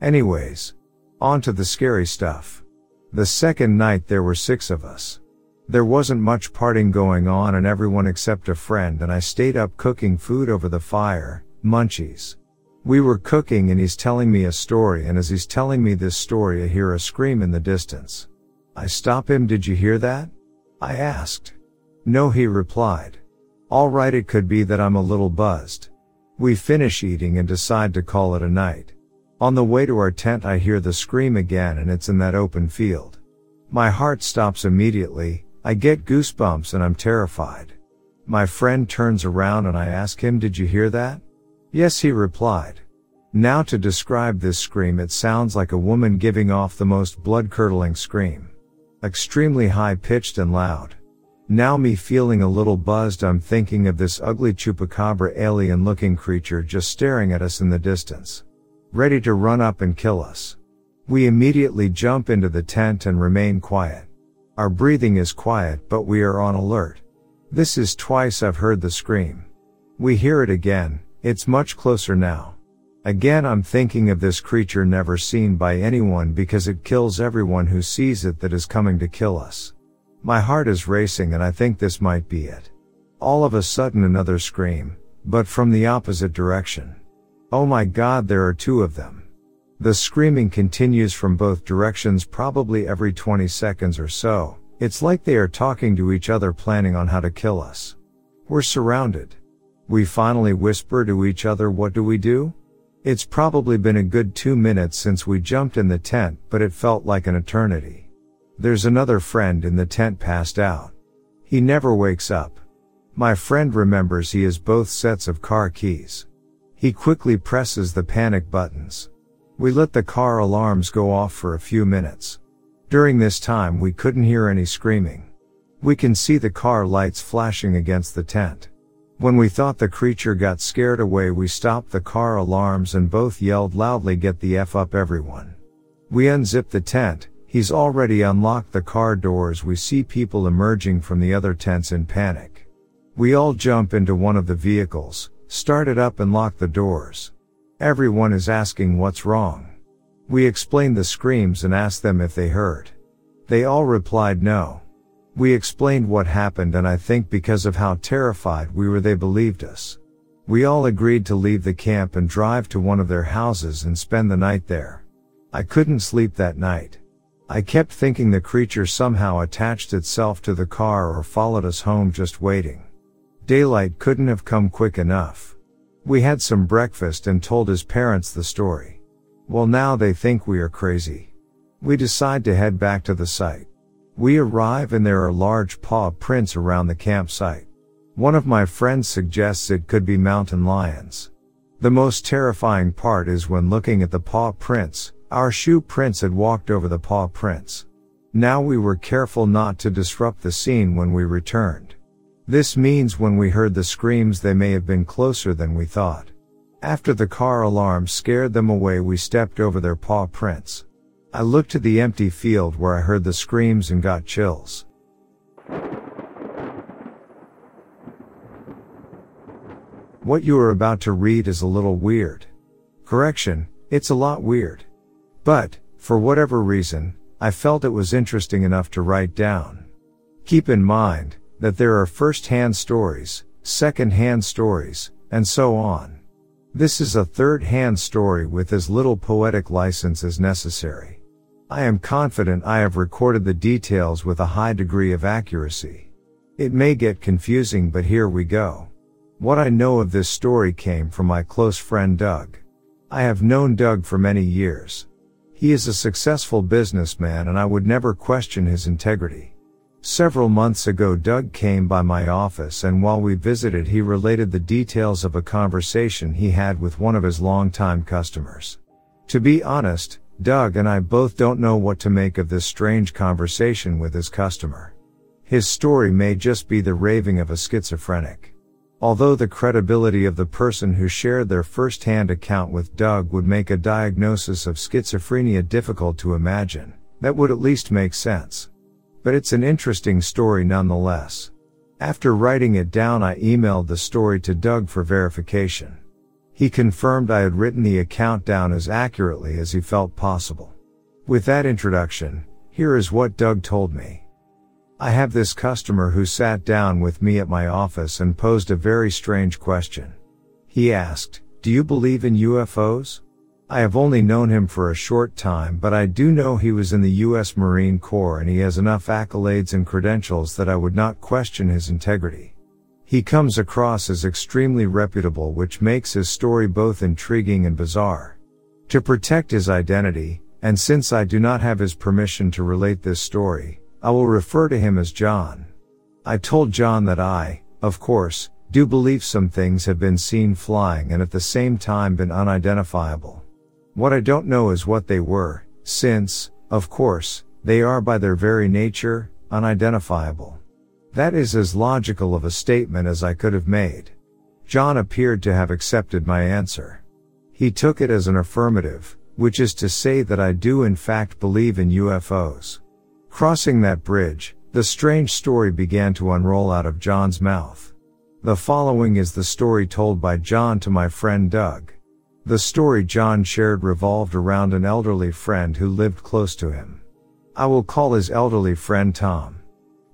Anyways, on to the scary stuff. The second night there were six of us. There wasn't much parting going on and everyone except a friend and I stayed up cooking food over the fire, munchies. We were cooking and he's telling me a story and as he's telling me this story I hear a scream in the distance. I stop him did you hear that? I asked. No he replied. Alright it could be that I'm a little buzzed. We finish eating and decide to call it a night. On the way to our tent I hear the scream again and it's in that open field. My heart stops immediately, I get goosebumps and I'm terrified. My friend turns around and I ask him did you hear that? Yes he replied. Now to describe this scream it sounds like a woman giving off the most blood-curdling scream. Extremely high-pitched and loud. Now me feeling a little buzzed I'm thinking of this ugly chupacabra alien looking creature just staring at us in the distance ready to run up and kill us. We immediately jump into the tent and remain quiet. Our breathing is quiet, but we are on alert. This is twice I've heard the scream. We hear it again, it's much closer now. Again I'm thinking of this creature never seen by anyone because it kills everyone who sees it that is coming to kill us. My heart is racing and I think this might be it. All of a sudden another scream, but from the opposite direction. Oh my god, there are two of them. The screaming continues from both directions probably every 20 seconds or so. It's like they are talking to each other planning on how to kill us. We're surrounded. We finally whisper to each other what do we do? It's probably been a good two minutes since we jumped in the tent, but it felt like an eternity. There's another friend in the tent passed out. He never wakes up. My friend remembers he has both sets of car keys. He quickly presses the panic buttons. We let the car alarms go off for a few minutes. During this time we couldn't hear any screaming. We can see the car lights flashing against the tent. When we thought the creature got scared away we stopped the car alarms and both yelled loudly get the F up everyone. We unzipped the tent, He's already unlocked the car doors. We see people emerging from the other tents in panic. We all jump into one of the vehicles, start it up and lock the doors. Everyone is asking what's wrong. We explained the screams and asked them if they heard. They all replied no. We explained what happened and I think because of how terrified we were they believed us. We all agreed to leave the camp and drive to one of their houses and spend the night there. I couldn't sleep that night. I kept thinking the creature somehow attached itself to the car or followed us home just waiting. Daylight couldn't have come quick enough. We had some breakfast and told his parents the story. Well now they think we are crazy. We decide to head back to the site. We arrive and there are large paw prints around the campsite. One of my friends suggests it could be mountain lions. The most terrifying part is when looking at the paw prints, our shoe prints had walked over the paw prints. Now we were careful not to disrupt the scene when we returned. This means when we heard the screams they may have been closer than we thought. After the car alarm scared them away we stepped over their paw prints. I looked to the empty field where I heard the screams and got chills. What you are about to read is a little weird. Correction, it's a lot weird. But, for whatever reason, I felt it was interesting enough to write down. Keep in mind, that there are first-hand stories, second-hand stories, and so on. This is a third-hand story with as little poetic license as necessary. I am confident I have recorded the details with a high degree of accuracy. It may get confusing but here we go. What I know of this story came from my close friend Doug. I have known Doug for many years. He is a successful businessman and I would never question his integrity. Several months ago Doug came by my office and while we visited he related the details of a conversation he had with one of his longtime customers. To be honest, Doug and I both don't know what to make of this strange conversation with his customer. His story may just be the raving of a schizophrenic. Although the credibility of the person who shared their first-hand account with Doug would make a diagnosis of schizophrenia difficult to imagine, that would at least make sense. But it's an interesting story nonetheless. After writing it down I emailed the story to Doug for verification. He confirmed I had written the account down as accurately as he felt possible. With that introduction, here is what Doug told me. I have this customer who sat down with me at my office and posed a very strange question. He asked, do you believe in UFOs? I have only known him for a short time, but I do know he was in the U.S. Marine Corps and he has enough accolades and credentials that I would not question his integrity. He comes across as extremely reputable, which makes his story both intriguing and bizarre. To protect his identity, and since I do not have his permission to relate this story, I will refer to him as John. I told John that I, of course, do believe some things have been seen flying and at the same time been unidentifiable. What I don't know is what they were, since, of course, they are by their very nature, unidentifiable. That is as logical of a statement as I could have made. John appeared to have accepted my answer. He took it as an affirmative, which is to say that I do in fact believe in UFOs. Crossing that bridge, the strange story began to unroll out of John's mouth. The following is the story told by John to my friend Doug. The story John shared revolved around an elderly friend who lived close to him. I will call his elderly friend Tom.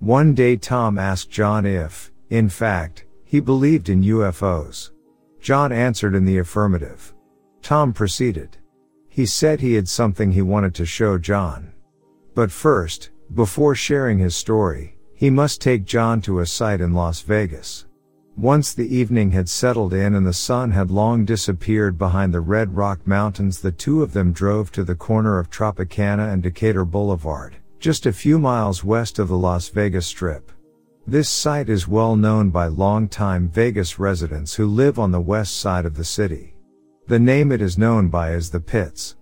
One day Tom asked John if, in fact, he believed in UFOs. John answered in the affirmative. Tom proceeded. He said he had something he wanted to show John. But first, before sharing his story, he must take John to a site in Las Vegas. Once the evening had settled in and the sun had long disappeared behind the Red Rock Mountains, the two of them drove to the corner of Tropicana and Decatur Boulevard, just a few miles west of the Las Vegas Strip. This site is well known by longtime Vegas residents who live on the west side of the city. The name it is known by is the Pits.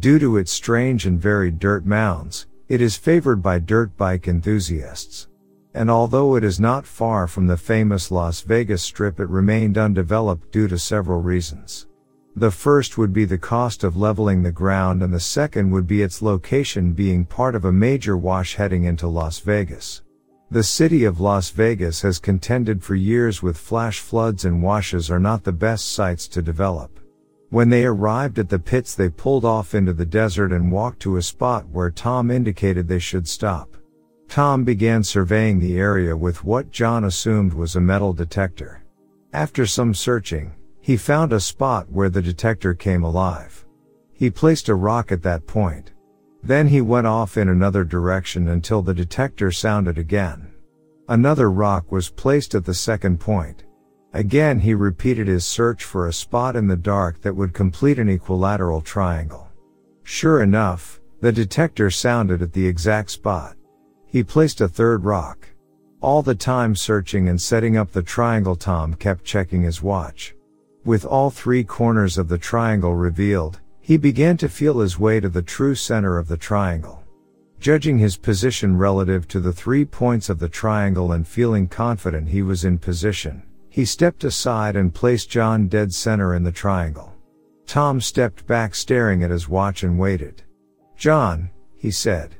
Due to its strange and varied dirt mounds, it is favored by dirt bike enthusiasts. And although it is not far from the famous Las Vegas Strip, it remained undeveloped due to several reasons. The first would be the cost of leveling the ground and the second would be its location being part of a major wash heading into Las Vegas. The city of Las Vegas has contended for years with flash floods and washes are not the best sites to develop. When they arrived at the pits they pulled off into the desert and walked to a spot where Tom indicated they should stop. Tom began surveying the area with what John assumed was a metal detector. After some searching, he found a spot where the detector came alive. He placed a rock at that point. Then he went off in another direction until the detector sounded again. Another rock was placed at the second point. Again he repeated his search for a spot in the dark that would complete an equilateral triangle. Sure enough, the detector sounded at the exact spot. He placed a third rock. All the time searching and setting up the triangle Tom kept checking his watch. With all three corners of the triangle revealed, he began to feel his way to the true center of the triangle. Judging his position relative to the three points of the triangle and feeling confident he was in position, he stepped aside and placed John dead center in the triangle. Tom stepped back staring at his watch and waited. John, he said.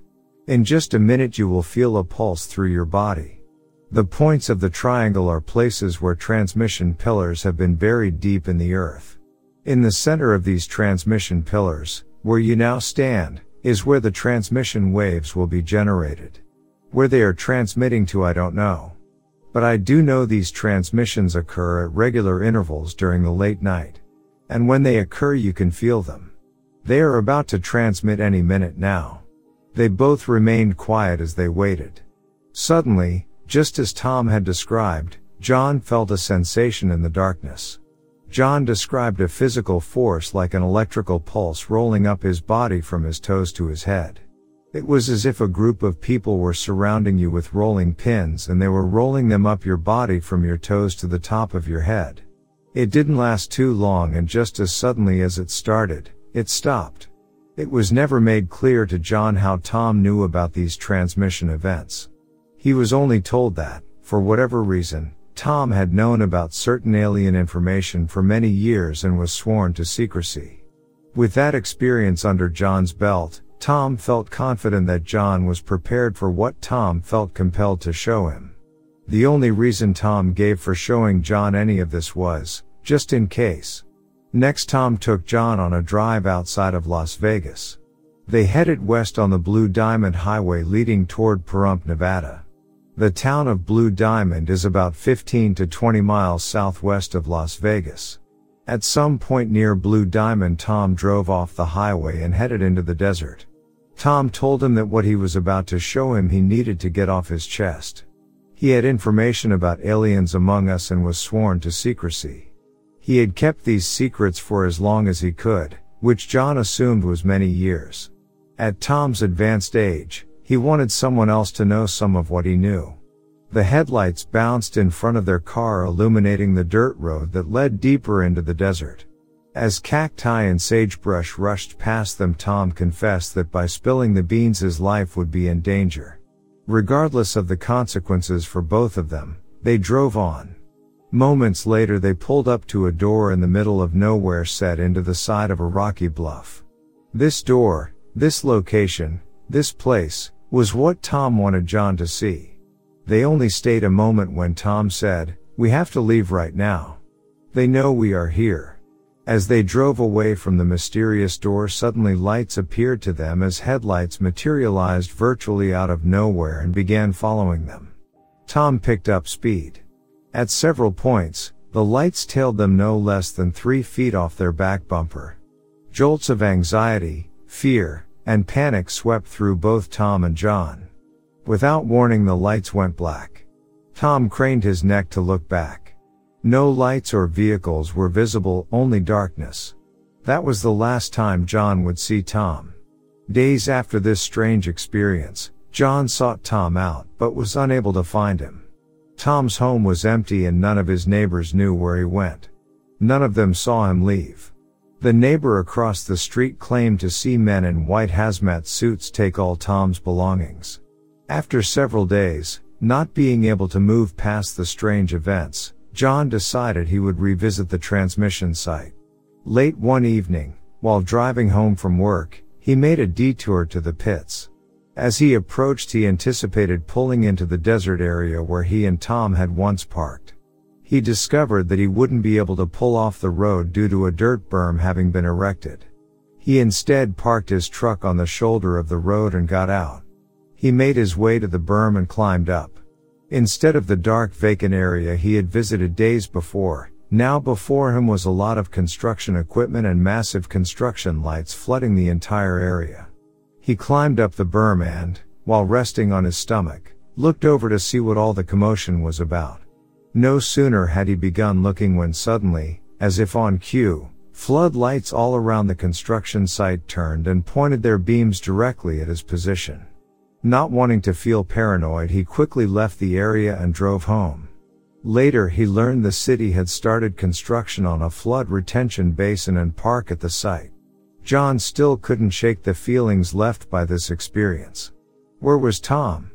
In just a minute you will feel a pulse through your body. The points of the triangle are places where transmission pillars have been buried deep in the earth. In the center of these transmission pillars, where you now stand, is where the transmission waves will be generated. Where they are transmitting to I don't know. But I do know these transmissions occur at regular intervals during the late night. And when they occur you can feel them. They are about to transmit any minute now. They both remained quiet as they waited. Suddenly, just as Tom had described, John felt a sensation in the darkness. John described a physical force like an electrical pulse rolling up his body from his toes to his head. It was as if a group of people were surrounding you with rolling pins and they were rolling them up your body from your toes to the top of your head. It didn't last too long and just as suddenly as it started, it stopped. It was never made clear to John how Tom knew about these transmission events. He was only told that, for whatever reason, Tom had known about certain alien information for many years and was sworn to secrecy. With that experience under John's belt, Tom felt confident that John was prepared for what Tom felt compelled to show him. The only reason Tom gave for showing John any of this was, just in case. Next Tom took John on a drive outside of Las Vegas. They headed west on the Blue Diamond Highway leading toward Pahrump, Nevada. The town of Blue Diamond is about 15 to 20 miles southwest of Las Vegas. At some point near Blue Diamond, Tom drove off the highway and headed into the desert. Tom told him that what he was about to show him he needed to get off his chest. He had information about aliens among us and was sworn to secrecy. He had kept these secrets for as long as he could, which John assumed was many years. At Tom's advanced age, he wanted someone else to know some of what he knew. The headlights bounced in front of their car illuminating the dirt road that led deeper into the desert. As cacti and sagebrush rushed past them Tom confessed that by spilling the beans his life would be in danger. Regardless of the consequences for both of them, they drove on. Moments later they pulled up to a door in the middle of nowhere set into the side of a rocky bluff. This door, this location, this place, was what Tom wanted John to see. They only stayed a moment when Tom said, we have to leave right now. They know we are here. As they drove away from the mysterious door suddenly lights appeared to them as headlights materialized virtually out of nowhere and began following them. Tom picked up speed. At several points, the lights tailed them no less than three feet off their back bumper. Jolts of anxiety, fear, and panic swept through both Tom and John. Without warning the lights went black. Tom craned his neck to look back. No lights or vehicles were visible, only darkness. That was the last time John would see Tom. Days after this strange experience, John sought Tom out, but was unable to find him. Tom's home was empty and none of his neighbors knew where he went. None of them saw him leave. The neighbor across the street claimed to see men in white hazmat suits take all Tom's belongings. After several days, not being able to move past the strange events, John decided he would revisit the transmission site. Late one evening, while driving home from work, he made a detour to the pits. As he approached, he anticipated pulling into the desert area where he and Tom had once parked. He discovered that he wouldn't be able to pull off the road due to a dirt berm having been erected. He instead parked his truck on the shoulder of the road and got out. He made his way to the berm and climbed up. Instead of the dark vacant area he had visited days before, now before him was a lot of construction equipment and massive construction lights flooding the entire area. He climbed up the berm and, while resting on his stomach, looked over to see what all the commotion was about. No sooner had he begun looking when suddenly, as if on cue, floodlights all around the construction site turned and pointed their beams directly at his position. Not wanting to feel paranoid, he quickly left the area and drove home. Later he learned the city had started construction on a flood retention basin and park at the site. John still couldn't shake the feelings left by this experience. Where was Tom?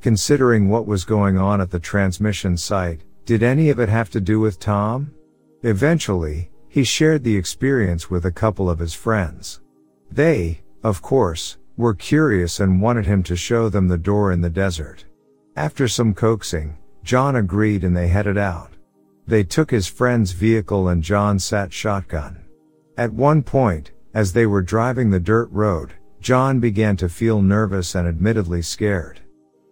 Considering what was going on at the transmission site, did any of it have to do with Tom? Eventually, he shared the experience with a couple of his friends. They, of course, were curious and wanted him to show them the door in the desert. After some coaxing, John agreed and they headed out. They took his friend's vehicle and John sat shotgun. At one point, as they were driving the dirt road, John began to feel nervous and admittedly scared.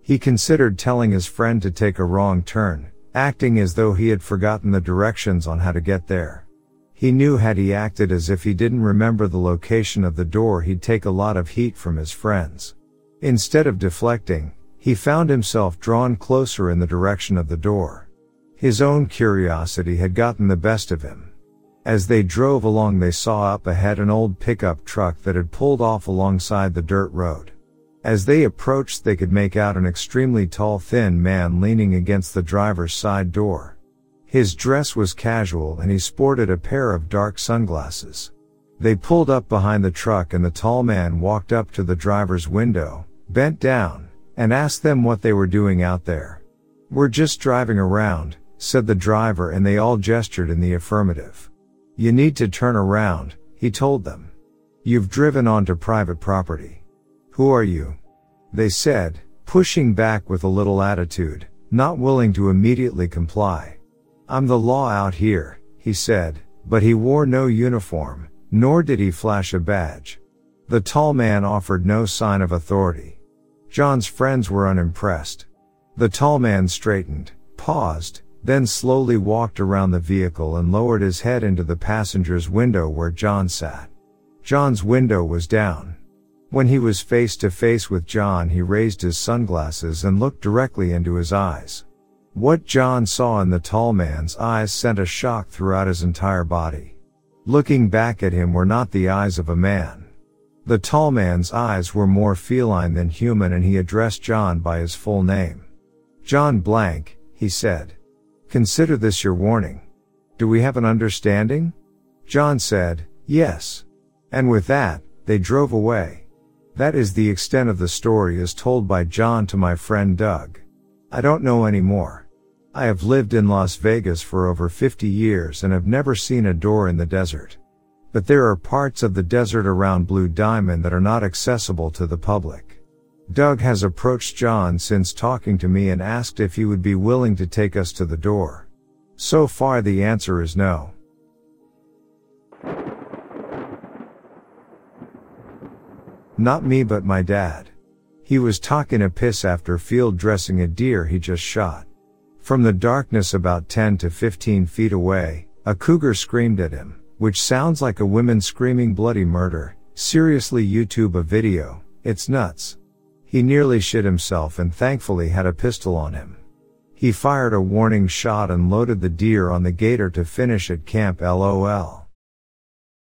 He considered telling his friend to take a wrong turn, acting as though he had forgotten the directions on how to get there. He knew had he acted as if he didn't remember the location of the door he'd take a lot of heat from his friends. Instead of deflecting, he found himself drawn closer in the direction of the door. His own curiosity had gotten the best of him. As they drove along they saw up ahead an old pickup truck that had pulled off alongside the dirt road. As they approached they could make out an extremely tall thin man leaning against the driver's side door. His dress was casual and he sported a pair of dark sunglasses. They pulled up behind the truck and the tall man walked up to the driver's window, bent down, and asked them what they were doing out there. We're just driving around, said the driver and they all gestured in the affirmative. You need to turn around, he told them. You've driven onto private property. Who are you? They said, pushing back with a little attitude, not willing to immediately comply. I'm the law out here, he said, but he wore no uniform, nor did he flash a badge. The tall man offered no sign of authority. John's friends were unimpressed. The tall man straightened, paused, then slowly walked around the vehicle and lowered his head into the passenger's window where John sat. John's window was down. When he was face to face with John, he raised his sunglasses and looked directly into his eyes. What John saw in the tall man's eyes sent a shock throughout his entire body. Looking back at him were not the eyes of a man. The tall man's eyes were more feline than human and he addressed John by his full name. John Blank, he said. Consider this your warning. Do we have an understanding? John said, yes. And with that, they drove away. That is the extent of the story as told by John to my friend Doug. I don't know any more. I have lived in Las Vegas for over 50 years and have never seen a door in the desert. But there are parts of the desert around Blue Diamond that are not accessible to the public. Doug has approached John since talking to me and asked if he would be willing to take us to the door. So far the answer is no. Not me but my dad. He was talking a piss after field dressing a deer he just shot. From the darkness about 10 to 15 feet away, a cougar screamed at him which sounds like a woman screaming bloody murder. Seriously YouTube a video, it's nuts. He nearly shit himself and thankfully had a pistol on him. He fired a warning shot and loaded the deer on the gator to finish at camp lol.